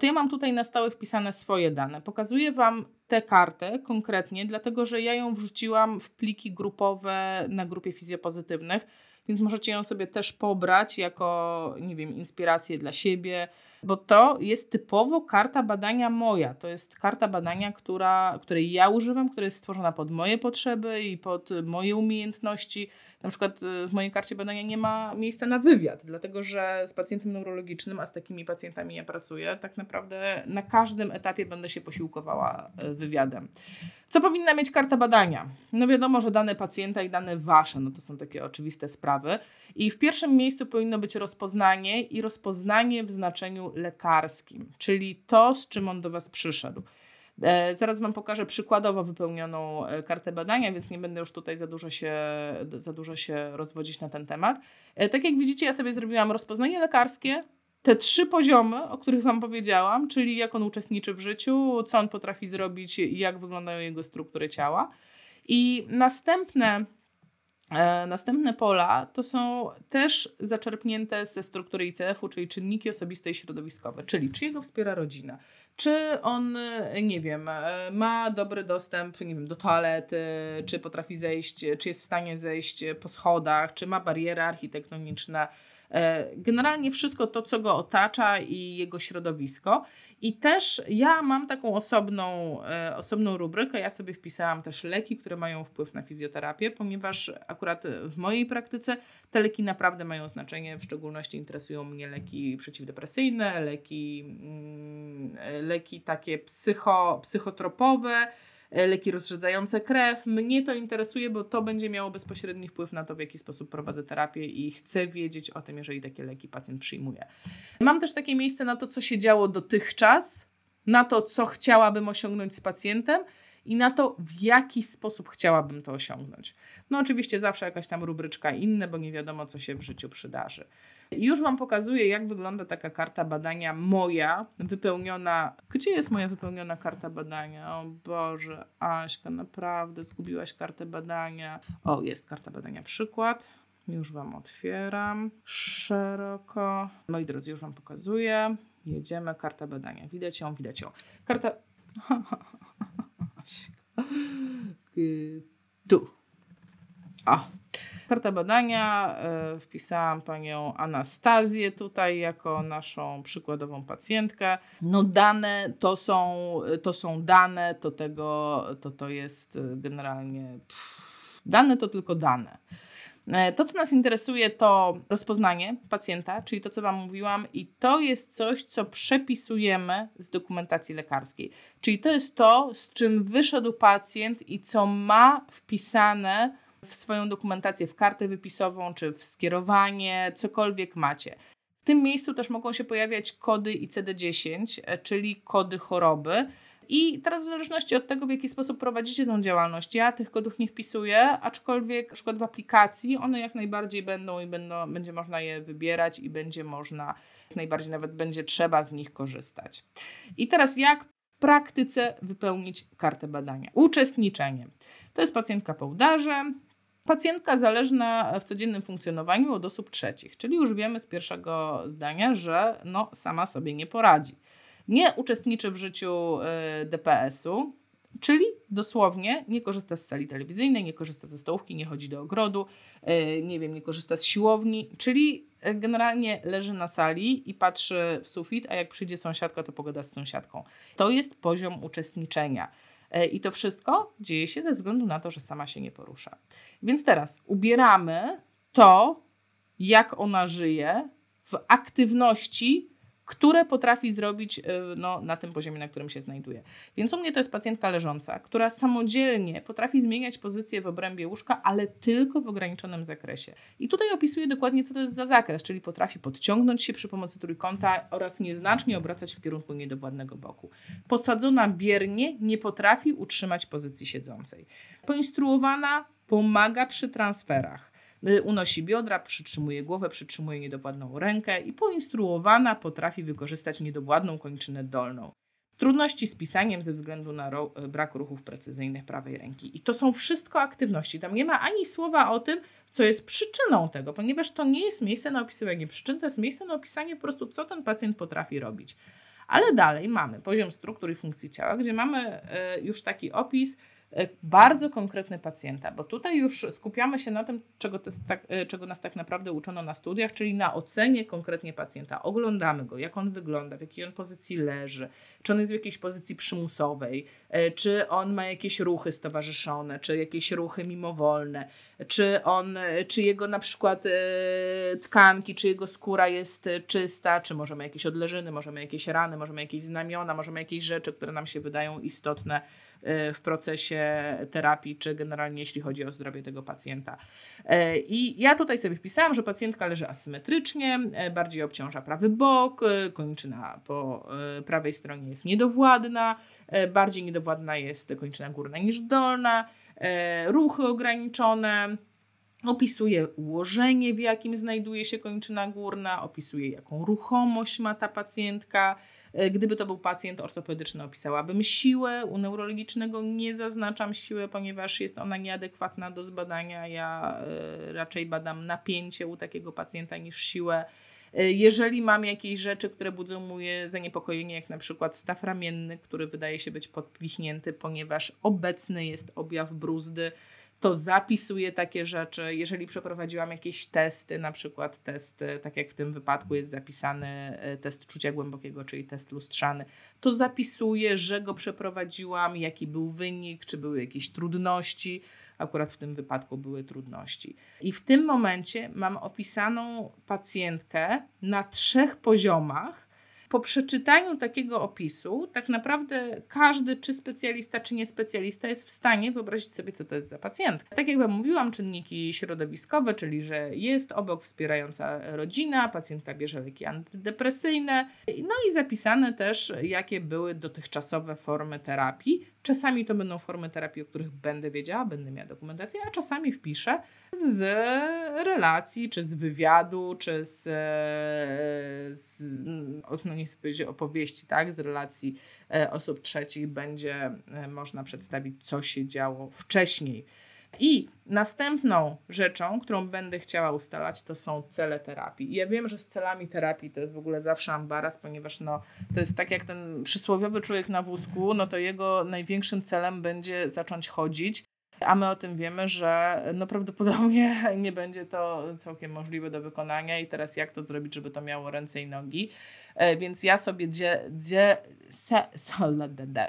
to ja mam tutaj na stałe wpisane swoje dane. Pokazuję Wam tę kartę konkretnie, dlatego że ja ją wrzuciłam w pliki grupowe na grupie fizjopozytywnych, więc możecie ją sobie też pobrać jako, nie wiem, inspirację dla siebie, bo to jest typowo karta badania moja. To jest karta badania, która, której ja używam, która jest stworzona pod moje potrzeby i pod moje umiejętności. Na przykład y, w mojej karcie badania nie ma miejsca na wywiad, dlatego że z pacjentem neurologicznym, a z takimi pacjentami ja pracuję, tak naprawdę na każdym etapie będę się posiłkowała y, wywiadem. Co powinna mieć karta badania? No wiadomo, że dane pacjenta i dane wasze, no to są takie oczywiste sprawy. I w pierwszym miejscu powinno być rozpoznanie i rozpoznanie w znaczeniu lekarskim, czyli to, z czym on do Was przyszedł. E, zaraz Wam pokażę przykładowo wypełnioną e, kartę badania, więc nie będę już tutaj za dużo się, za dużo się rozwodzić na ten temat. E, tak jak widzicie, ja sobie zrobiłam rozpoznanie lekarskie, te trzy poziomy, o których Wam powiedziałam, czyli jak on uczestniczy w życiu, co on potrafi zrobić i jak wyglądają jego struktury ciała. I następne następne pola to są też zaczerpnięte ze struktury ICF-u, czyli czynniki osobiste i środowiskowe, czyli czy jego wspiera rodzina, czy on, nie wiem, e, ma dobry dostęp nie wiem, do toalety, czy potrafi zejść, czy jest w stanie zejść po schodach, czy ma bariery architektoniczne, E, generalnie wszystko to, co go otacza i jego środowisko. I też ja mam taką osobną, e, osobną rubrykę. Ja sobie wpisałam też leki, które mają wpływ na fizjoterapię, ponieważ akurat w mojej praktyce te leki naprawdę mają znaczenie. W szczególności interesują mnie leki przeciwdepresyjne, leki, mm, leki takie psycho, psychotropowe e, leki rozrzedzające krew. Mnie to interesuje, bo to będzie miało bezpośredni wpływ na to, w jaki sposób prowadzę terapię i chcę wiedzieć o tym, jeżeli takie leki pacjent przyjmuje. Mam też takie miejsce na to, co się działo dotychczas, na to, co chciałabym osiągnąć z pacjentem i na to, w jaki sposób chciałabym to osiągnąć. No oczywiście zawsze jakaś tam rubryczka inne, bo nie wiadomo, co się w życiu przydarzy. Już Wam pokazuję, jak wygląda taka karta badania moja, wypełniona. Gdzie jest moja wypełniona karta badania? O Boże, Aśka, naprawdę zgubiłaś kartę badania. O, jest karta badania, przykład. Już Wam otwieram szeroko. Moi drodzy, już Wam pokazuję. Jedziemy, karta badania. Widać ją, widać ją. Karta... Tu. O. Karta badania. E, wpisałam panią Anastazję tutaj jako naszą przykładową pacjentkę. No dane to są, to są dane, to tego, to to jest generalnie... Pff, dane to tylko dane. E, to, co nas interesuje, to rozpoznanie pacjenta, czyli to, co Wam mówiłam, i to jest coś, co przepisujemy z dokumentacji lekarskiej. Czyli to jest to, z czym wyszedł pacjent i co ma wpisane w swoją dokumentację, w kartę wypisową, czy w skierowanie, cokolwiek macie. W tym miejscu też mogą się pojawiać kody ICD-10, e, czyli kody choroby. I teraz w zależności od tego, w jaki sposób prowadzicie tą działalność, ja tych kodów nie wpisuję, aczkolwiek na przykład w aplikacji one jak najbardziej będą i będą, będzie można je wybierać i będzie można, najbardziej nawet będzie trzeba z nich korzystać. I teraz jak praktyce wypełnić kartę badania? Uczestniczenie. To jest pacjentka po udarze, Pacjentka zależna w codziennym funkcjonowaniu od osób trzecich, czyli już wiemy z pierwszego zdania, że no, sama sobie nie poradzi nie uczestniczy w życiu y, DPS-u, czyli dosłownie nie korzysta z sali telewizyjnej, nie korzysta ze stołówki, nie chodzi do ogrodu, y, nie wiem, nie korzysta z siłowni, czyli y, generalnie leży na sali i patrzy w sufit, a jak przyjdzie sąsiadka, to pogada z sąsiadką. To jest poziom uczestniczenia. I to wszystko dzieje się ze względu na to, że sama się nie porusza. Więc teraz ubieramy to, jak ona żyje, w aktywności, które potrafi zrobić y, no, na tym poziomie, na którym się znajduje. Więc u mnie to jest pacjentka leżąca, która samodzielnie potrafi zmieniać pozycję w obrębie łóżka, ale tylko w ograniczonym zakresie. I tutaj opisuję dokładnie, co to jest za zakres, czyli potrafi podciągnąć się przy pomocy trójkąta oraz nieznacznie obracać w kierunku niedowładnego boku. Posadzona biernie nie potrafi utrzymać pozycji siedzącej. Poinstruowana pomaga przy transferach. Y, unosi biodra, przytrzymuje głowę, przytrzymuje niedowładną rękę i poinstruowana potrafi wykorzystać niedowładną kończynę dolną. Trudności z pisaniem ze względu na ro y, brak ruchów precyzyjnych prawej ręki. I to są wszystko aktywności. Tam nie ma ani słowa o tym, co jest przyczyną tego, ponieważ to nie jest miejsce na opisywanie przyczyn, to jest miejsce na opisanie po prostu, co ten pacjent potrafi robić. Ale dalej mamy poziom struktur i funkcji ciała, gdzie mamy y, już taki opis, bardzo konkretny pacjenta, bo tutaj już skupiamy się na tym, czego, tak, e, czego nas tak naprawdę uczono na studiach, czyli na ocenie konkretnie pacjenta. Oglądamy go, jak on wygląda, w jakiej on pozycji leży, czy on jest w jakiejś pozycji przymusowej, e, czy on ma jakieś ruchy stowarzyszone, czy jakieś ruchy mimowolne, czy on, czy jego na przykład tkanki, czy jego skóra jest czysta, czy możemy jakieś odleżyny, możemy jakieś rany, możemy jakieś znamiona, możemy jakieś rzeczy, które nam się wydają istotne w procesie terapii, czy generalnie jeśli chodzi o zdrowie tego pacjenta. E, I ja tutaj sobie wpisałam, że pacjentka leży asymetrycznie, e, bardziej obciąża prawy bok, e, kończyna po prawej stronie jest niedowładna, bardziej niedowładna jest kończyna górna niż dolna, ruchy ograniczone. Opisuje ułożenie, w jakim znajduje się kończyna górna, opisuje, jaką ruchomość ma ta pacjentka, gdyby to był pacjent ortopedyczny, opisałabym siłę. U neurologicznego nie zaznaczam siłę, ponieważ jest ona nieadekwatna do zbadania. Ja e, raczej badam napięcie u takiego pacjenta niż siłę. E, jeżeli mam jakieś rzeczy, które budzą moje zaniepokojenie, jak na przykład staw ramienny, który wydaje się być podwichnięty, ponieważ obecny jest objaw bruzdy, to zapisuję takie rzeczy. Jeżeli przeprowadziłam jakieś testy, na przykład test, tak jak w tym wypadku jest zapisany e, test czucia głębokiego, czyli test lustrzany, to zapisuję, że go przeprowadziłam, jaki był wynik, czy były jakieś trudności. Akurat w tym wypadku były trudności. I w tym momencie mam opisaną pacjentkę na trzech poziomach po przeczytaniu takiego opisu, tak naprawdę każdy, czy specjalista, czy niespecjalista, jest w stanie wyobrazić sobie, co to jest za pacjent. Tak jak Wam mówiłam, czynniki środowiskowe, czyli że jest obok wspierająca rodzina, pacjentka bierze leki antydepresyjne, no i zapisane też, jakie były dotychczasowe formy terapii. Czasami to będą formy terapii, o których będę wiedziała, będę miała dokumentację, a czasami wpiszę z relacji, czy z wywiadu, czy z, z no nie chcę powiedzieć opowieści, tak, z relacji e, osób trzecich będzie e, można przedstawić, co się działo wcześniej. I następną rzeczą, którą będę chciała ustalać, to są cele terapii. ja wiem, że z celami terapii to jest w ogóle zawsze ambaras, ponieważ no, to jest tak jak ten przysłowiowy człowiek na wózku, no to jego największym celem będzie zacząć chodzić. A my o tym wiemy, że no prawdopodobnie nie będzie to całkiem możliwe do wykonania i teraz jak to zrobić, żeby to miało ręce i nogi. E, więc ja sobie, dzie, dzie, se,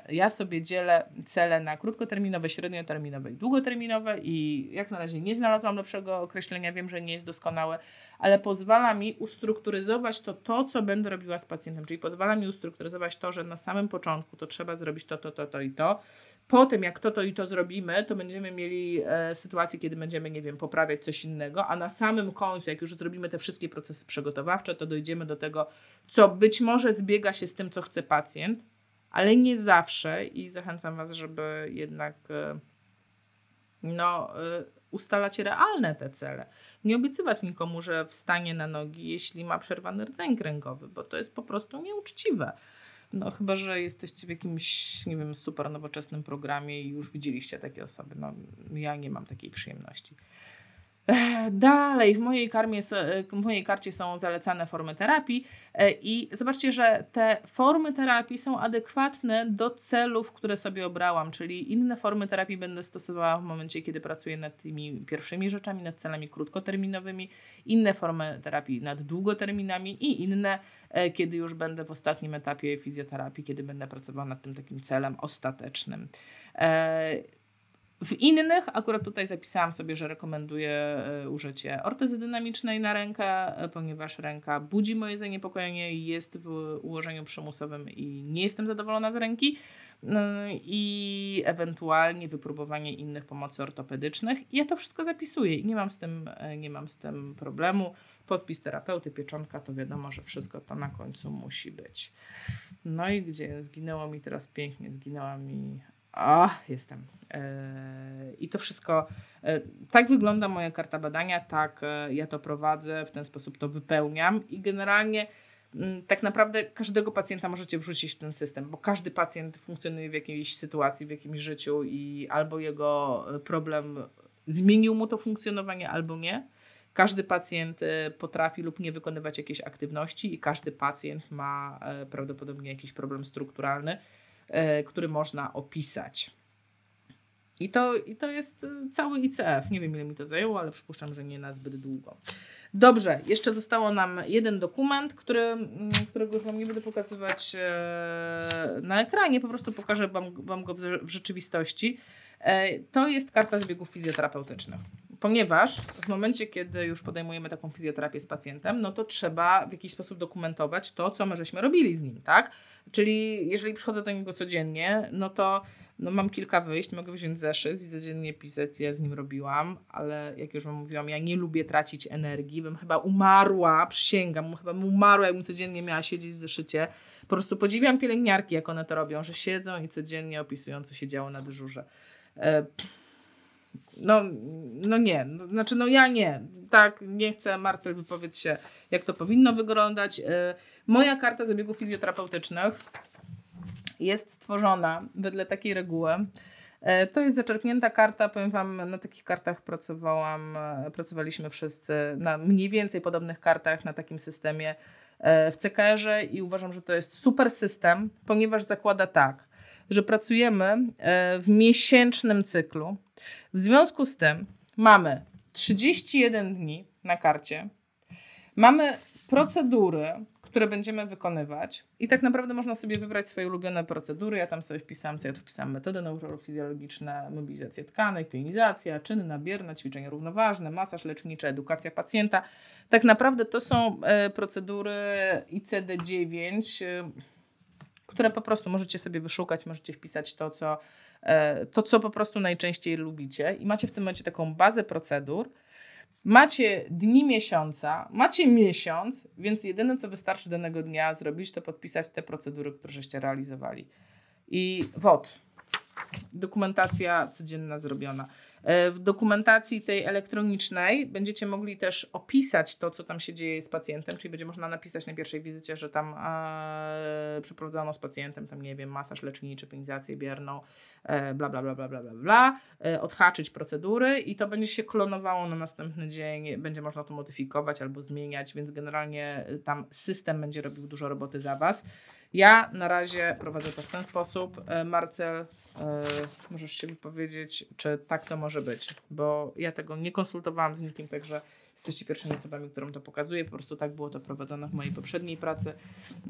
ja sobie dzielę cele na krótkoterminowe, średnioterminowe i długoterminowe i jak na razie nie znalazłam lepszego określenia, wiem, że nie jest doskonałe, ale pozwala mi ustrukturyzować to, to, co będę robiła z pacjentem, czyli pozwala mi ustrukturyzować to, że na samym początku to trzeba zrobić to, to, to, to i to, po tym, jak to, to i to zrobimy, to będziemy mieli e, sytuację, kiedy będziemy, nie wiem, poprawiać coś innego, a na samym końcu, jak już zrobimy te wszystkie procesy przygotowawcze, to dojdziemy do tego, co być może zbiega się z tym, co chce pacjent, ale nie zawsze i zachęcam Was, żeby jednak e, no, e, ustalać realne te cele. Nie obiecywać nikomu, że wstanie na nogi, jeśli ma przerwany rdzeń kręgowy, bo to jest po prostu nieuczciwe. No chyba, że jesteście w jakimś, nie wiem, super nowoczesnym programie i już widzieliście takie osoby. No ja nie mam takiej przyjemności. Dalej, w mojej, karmie, w mojej karcie są zalecane formy terapii e, i zobaczcie, że te formy terapii są adekwatne do celów, które sobie obrałam, czyli inne formy terapii będę stosowała w momencie, kiedy pracuję nad tymi pierwszymi rzeczami, nad celami krótkoterminowymi, inne formy terapii nad długoterminami i inne, e, kiedy już będę w ostatnim etapie fizjoterapii, kiedy będę pracowała nad tym takim celem ostatecznym. E, w innych, akurat tutaj zapisałam sobie, że rekomenduję e, użycie ortezy dynamicznej na rękę, e, ponieważ ręka budzi moje zaniepokojenie jest w ułożeniu przymusowym i nie jestem zadowolona z ręki. No I ewentualnie wypróbowanie innych pomocy ortopedycznych. Ja to wszystko zapisuję i nie mam z tym, e, nie mam z tym problemu. Podpis terapeuty, pieczątka, to wiadomo, że wszystko to na końcu musi być. No i gdzie? Zginęło mi teraz pięknie, zginęła mi a, jestem. E, I to wszystko, e, tak wygląda moja karta badania, tak e, ja to prowadzę, w ten sposób to wypełniam i generalnie mm, tak naprawdę każdego pacjenta możecie wrzucić w ten system, bo każdy pacjent funkcjonuje w jakiejś sytuacji, w jakimś życiu i albo jego problem zmienił mu to funkcjonowanie, albo nie. Każdy pacjent potrafi lub nie wykonywać jakiejś aktywności i każdy pacjent ma prawdopodobnie jakiś problem strukturalny który można opisać. I to, I to jest e, cały ICF. Nie wiem, ile mi to zajęło, ale przypuszczam, że nie na zbyt długo. Dobrze, jeszcze zostało nam jeden dokument, który, mm, którego już Wam nie będę pokazywać e, na ekranie, po prostu pokażę Wam, wam go w rzeczywistości. To jest karta zbiegów fizjoterapeutycznych ponieważ w momencie, kiedy już podejmujemy taką fizjoterapię z pacjentem, no to trzeba w jakiś sposób dokumentować to, co my żeśmy robili z nim, tak? Czyli jeżeli przychodzę do niego codziennie, no to no mam kilka wyjść, mogę wziąć zeszyt i codziennie pisać, co ja z nim robiłam, ale jak już Wam mówiłam, ja nie lubię tracić energii, bym chyba umarła, przysięgam, chyba bym umarła, jakbym codziennie miała siedzieć w zeszycie. Po prostu podziwiam pielęgniarki, jak one to robią, że siedzą i codziennie opisują, co się działo na dyżurze. E, pff no, no nie, znaczy no ja nie, tak, nie chcę, Marcel wypowiedz się, jak to powinno wyglądać. E, moja karta zabiegów fizjoterapeutycznych jest stworzona wedle takiej reguły. E, to jest zaczerpnięta karta, powiem Wam, na takich kartach pracowałam, e, pracowaliśmy wszyscy na mniej więcej podobnych kartach na takim systemie w CKR-ze i uważam, że to jest super system, ponieważ zakłada tak, że pracujemy w miesięcznym cyklu, w związku z tym mamy 31 dni na karcie, mamy procedury, które będziemy wykonywać. I tak naprawdę można sobie wybrać swoje ulubione procedury. Ja tam sobie wpisałam, co ja tu wpisałam, metody neurofizjologiczne, mobilizacja tkanek, pionizacja, czyny nabierne, ćwiczenia równoważne, masaż leczniczy, edukacja pacjenta. Tak naprawdę to są e, procedury ICD-9, e, które po prostu możecie sobie wyszukać, możecie wpisać to, co, e, to, co po prostu najczęściej lubicie i macie w tym momencie taką bazę procedur, Macie dni miesiąca, macie miesiąc, więc jedyne co wystarczy danego dnia zrobić, to podpisać te procedury, które żeście realizowali. I wod. Dokumentacja codzienna zrobiona. E, w dokumentacji tej elektronicznej będziecie mogli też opisać to, co tam się dzieje z pacjentem, czyli będzie można napisać na pierwszej wizycie, że tam e, przeprowadzono z pacjentem, tam nie wiem, masaż leczniczy, pionizację bierną, e, bla, bla, bla, bla, bla, bla, bla, e, odhaczyć procedury i to będzie się klonowało na następny dzień, będzie można to modyfikować albo zmieniać, więc generalnie tam system będzie robił dużo roboty za Was. Ja na razie prowadzę to w ten sposób. E, Marcel, e, możesz się wypowiedzieć, czy tak to może być, bo ja tego nie konsultowałam z nikim, także jesteście pierwszymi osobami, którym to pokazuję. Po prostu tak było to prowadzone w mojej poprzedniej pracy.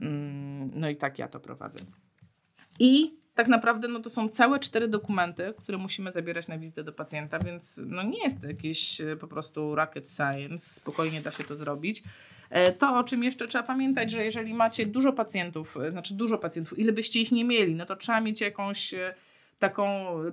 Mm, no i tak ja to prowadzę. I tak naprawdę no to są całe cztery dokumenty, które musimy zabierać na wizytę do pacjenta, więc no nie jest to jakieś e, po prostu rocket science, spokojnie da się to zrobić. E, to, o czym jeszcze trzeba pamiętać, że jeżeli macie dużo pacjentów, e, znaczy dużo pacjentów, ile byście ich nie mieli, no to trzeba mieć jakąś taką,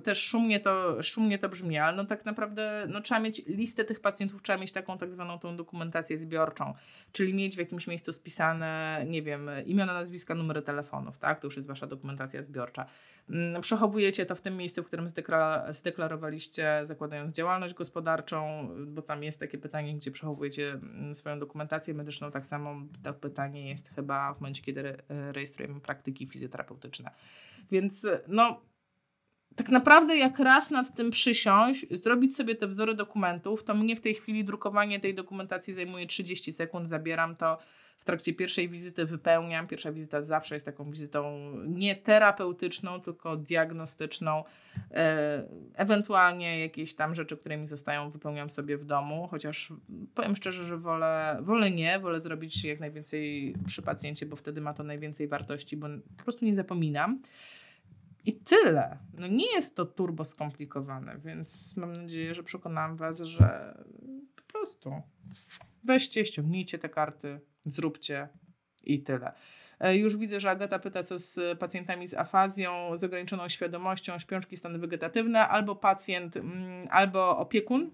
też szumnie to, szumnie to brzmi, ale no tak naprawdę no trzeba mieć listę tych pacjentów, trzeba mieć taką tak zwaną tą dokumentację zbiorczą, czyli mieć w jakimś miejscu spisane, nie wiem, imiona, nazwiska, numery telefonów, tak? To już jest wasza dokumentacja zbiorcza. Mm, przechowujecie to w tym miejscu, w którym zdeklarowaliście, zakładając działalność gospodarczą, bo tam jest takie pytanie, gdzie przechowujecie mm, swoją dokumentację medyczną. Tak samo to pytanie jest chyba w momencie, kiedy rejestrujemy praktyki fizjoterapeutyczne. Więc no, tak naprawdę jak raz nad tym przysiąść, zrobić sobie te wzory dokumentów, to mnie w tej chwili drukowanie tej dokumentacji zajmuje 30 sekund, zabieram to w trakcie pierwszej wizyty, wypełniam. Pierwsza wizyta zawsze jest taką wizytą nie terapeutyczną, tylko diagnostyczną. E, ewentualnie jakieś tam rzeczy, które mi zostają, wypełniam sobie w domu, chociaż powiem szczerze, że wolę, wolę nie, wolę zrobić jak najwięcej przy pacjencie, bo wtedy ma to najwięcej wartości, bo po prostu nie zapominam. I tyle. No nie jest to turbo skomplikowane, więc mam nadzieję, że przekonałam Was, że po prostu weźcie, ściągnijcie te karty, zróbcie i tyle. E, już widzę, że Agata pyta, co z pacjentami z afazją, z ograniczoną świadomością, śpiączki, stany wegetatywne, albo pacjent, mm, albo opiekun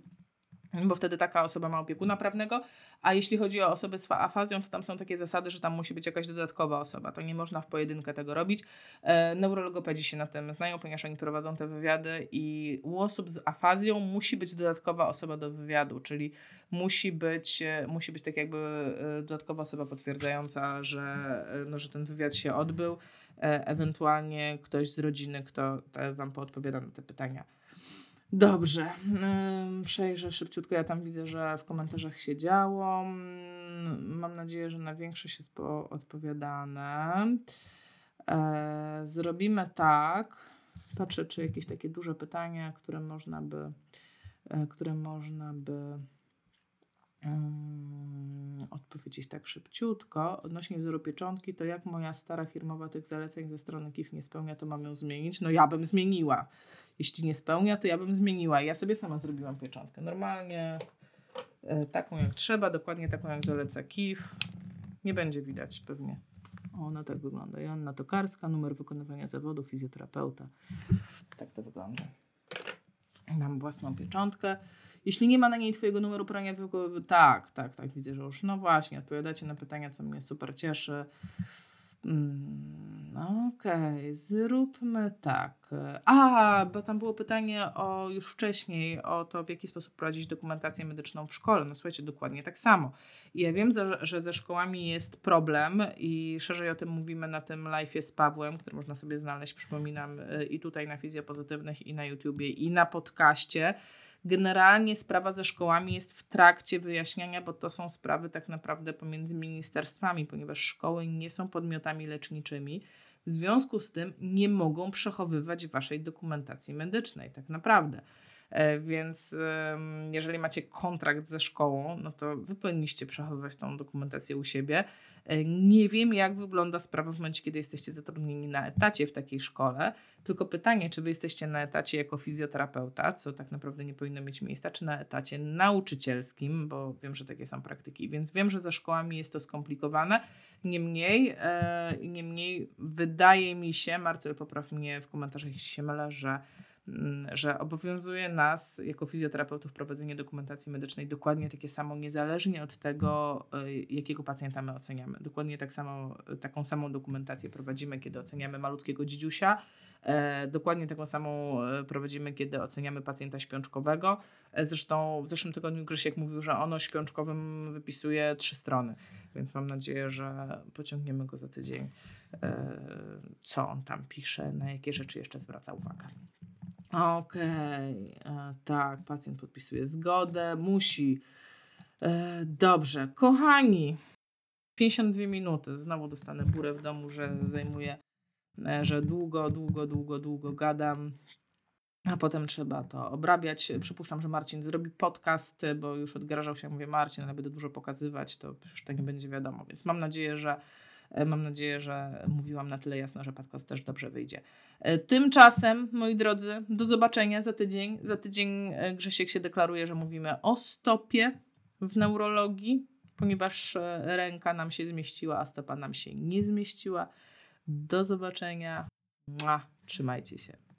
bo wtedy taka osoba ma opiekuna prawnego, a jeśli chodzi o osoby z afazją, to tam są takie zasady, że tam musi być jakaś dodatkowa osoba, to nie można w pojedynkę tego robić. E, neurologopedzi się na tym znają, ponieważ oni prowadzą te wywiady i u osób z afazją musi być dodatkowa osoba do wywiadu, czyli musi być, e, musi być tak jakby e, dodatkowa osoba potwierdzająca, że, no, że ten wywiad się odbył, ewentualnie ktoś z rodziny, kto te, Wam poodpowiada na te pytania. Dobrze, przejrzę szybciutko. Ja tam widzę, że w komentarzach się działo. Mam nadzieję, że na większość jest odpowiadane. E, zrobimy tak. Patrzę, czy jakieś takie duże pytania, które można by, e, które można by odpowiedzieć tak szybciutko. Odnośnie wzoru pieczątki, to jak moja stara firmowa tych zaleceń ze strony KIF nie spełnia, to mam ją zmienić? No ja bym zmieniła. Jeśli nie spełnia, to ja bym zmieniła. Ja sobie sama zrobiłam pieczątkę. Normalnie e, taką jak trzeba, dokładnie taką jak zaleca KIF. Nie będzie widać pewnie. Ona tak wygląda. Joanna Tokarska, numer wykonywania zawodu, fizjoterapeuta. Tak to wygląda. Mam własną pieczątkę. Jeśli nie ma na niej Twojego numeru prania tak, tak, tak, widzę, że już, no właśnie, odpowiadacie na pytania, co mnie super cieszy. Mm, Okej, okay, zróbmy tak. A, bo tam było pytanie o już wcześniej o to, w jaki sposób prowadzić dokumentację medyczną w szkole. No słuchajcie, dokładnie tak samo. I ja wiem, że, że ze szkołami jest problem i szerzej o tym mówimy na tym live'ie z Pawłem, który można sobie znaleźć, przypominam, y, i tutaj na Fizjopozytywnych, i na YouTubie, i na podcaście. Generalnie sprawa ze szkołami jest w trakcie wyjaśniania, bo to są sprawy tak naprawdę pomiędzy ministerstwami, ponieważ szkoły nie są podmiotami leczniczymi. W związku z tym nie mogą przechowywać waszej dokumentacji medycznej, tak naprawdę. E, więc jeżeli macie kontrakt ze szkołą, no to wy powinniście przechowywać tą dokumentację u siebie. E, nie wiem, jak wygląda sprawa w momencie, kiedy jesteście zatrudnieni na etacie w takiej szkole. Tylko pytanie, czy wy jesteście na etacie jako fizjoterapeuta, co tak naprawdę nie powinno mieć miejsca, czy na etacie nauczycielskim, bo wiem, że takie są praktyki, więc wiem, że ze szkołami jest to skomplikowane. Niemniej, e, niemniej wydaje mi się, Marcel, popraw mnie w komentarzach, jeśli się mylę, że że obowiązuje nas jako fizjoterapeutów prowadzenie dokumentacji medycznej dokładnie takie samo, niezależnie od tego, y, jakiego pacjenta my oceniamy. Dokładnie tak samo, taką samą dokumentację prowadzimy, kiedy oceniamy malutkiego dzidziusia, e, dokładnie taką samą e, prowadzimy, kiedy oceniamy pacjenta śpiączkowego. E, zresztą w zeszłym tygodniu Grysiek mówił, że ono śpiączkowym wypisuje trzy strony, więc mam nadzieję, że pociągniemy go za tydzień, co on tam pisze, na jakie rzeczy jeszcze zwraca uwagę. Okej, okay. tak, pacjent podpisuje zgodę, musi. E, dobrze, kochani, 52 minuty. Znowu dostanę burę w domu, że zajmuje, e, że długo, długo, długo, długo gadam. A potem trzeba to obrabiać. Przypuszczam, że Marcin zrobi podcast, bo już odgrażał się, mówię Marcin, ale będę dużo pokazywać, to już to nie będzie wiadomo. Więc mam nadzieję, że E, mam nadzieję, że mówiłam na tyle jasno, że podcast też dobrze wyjdzie. E, tymczasem, moi drodzy, do zobaczenia za tydzień. Za tydzień e, Grzesiek się deklaruje, że mówimy o stopie w neurologii, ponieważ ręka nam się zmieściła, a stopa nam się nie zmieściła. Do zobaczenia. Mua, trzymajcie się.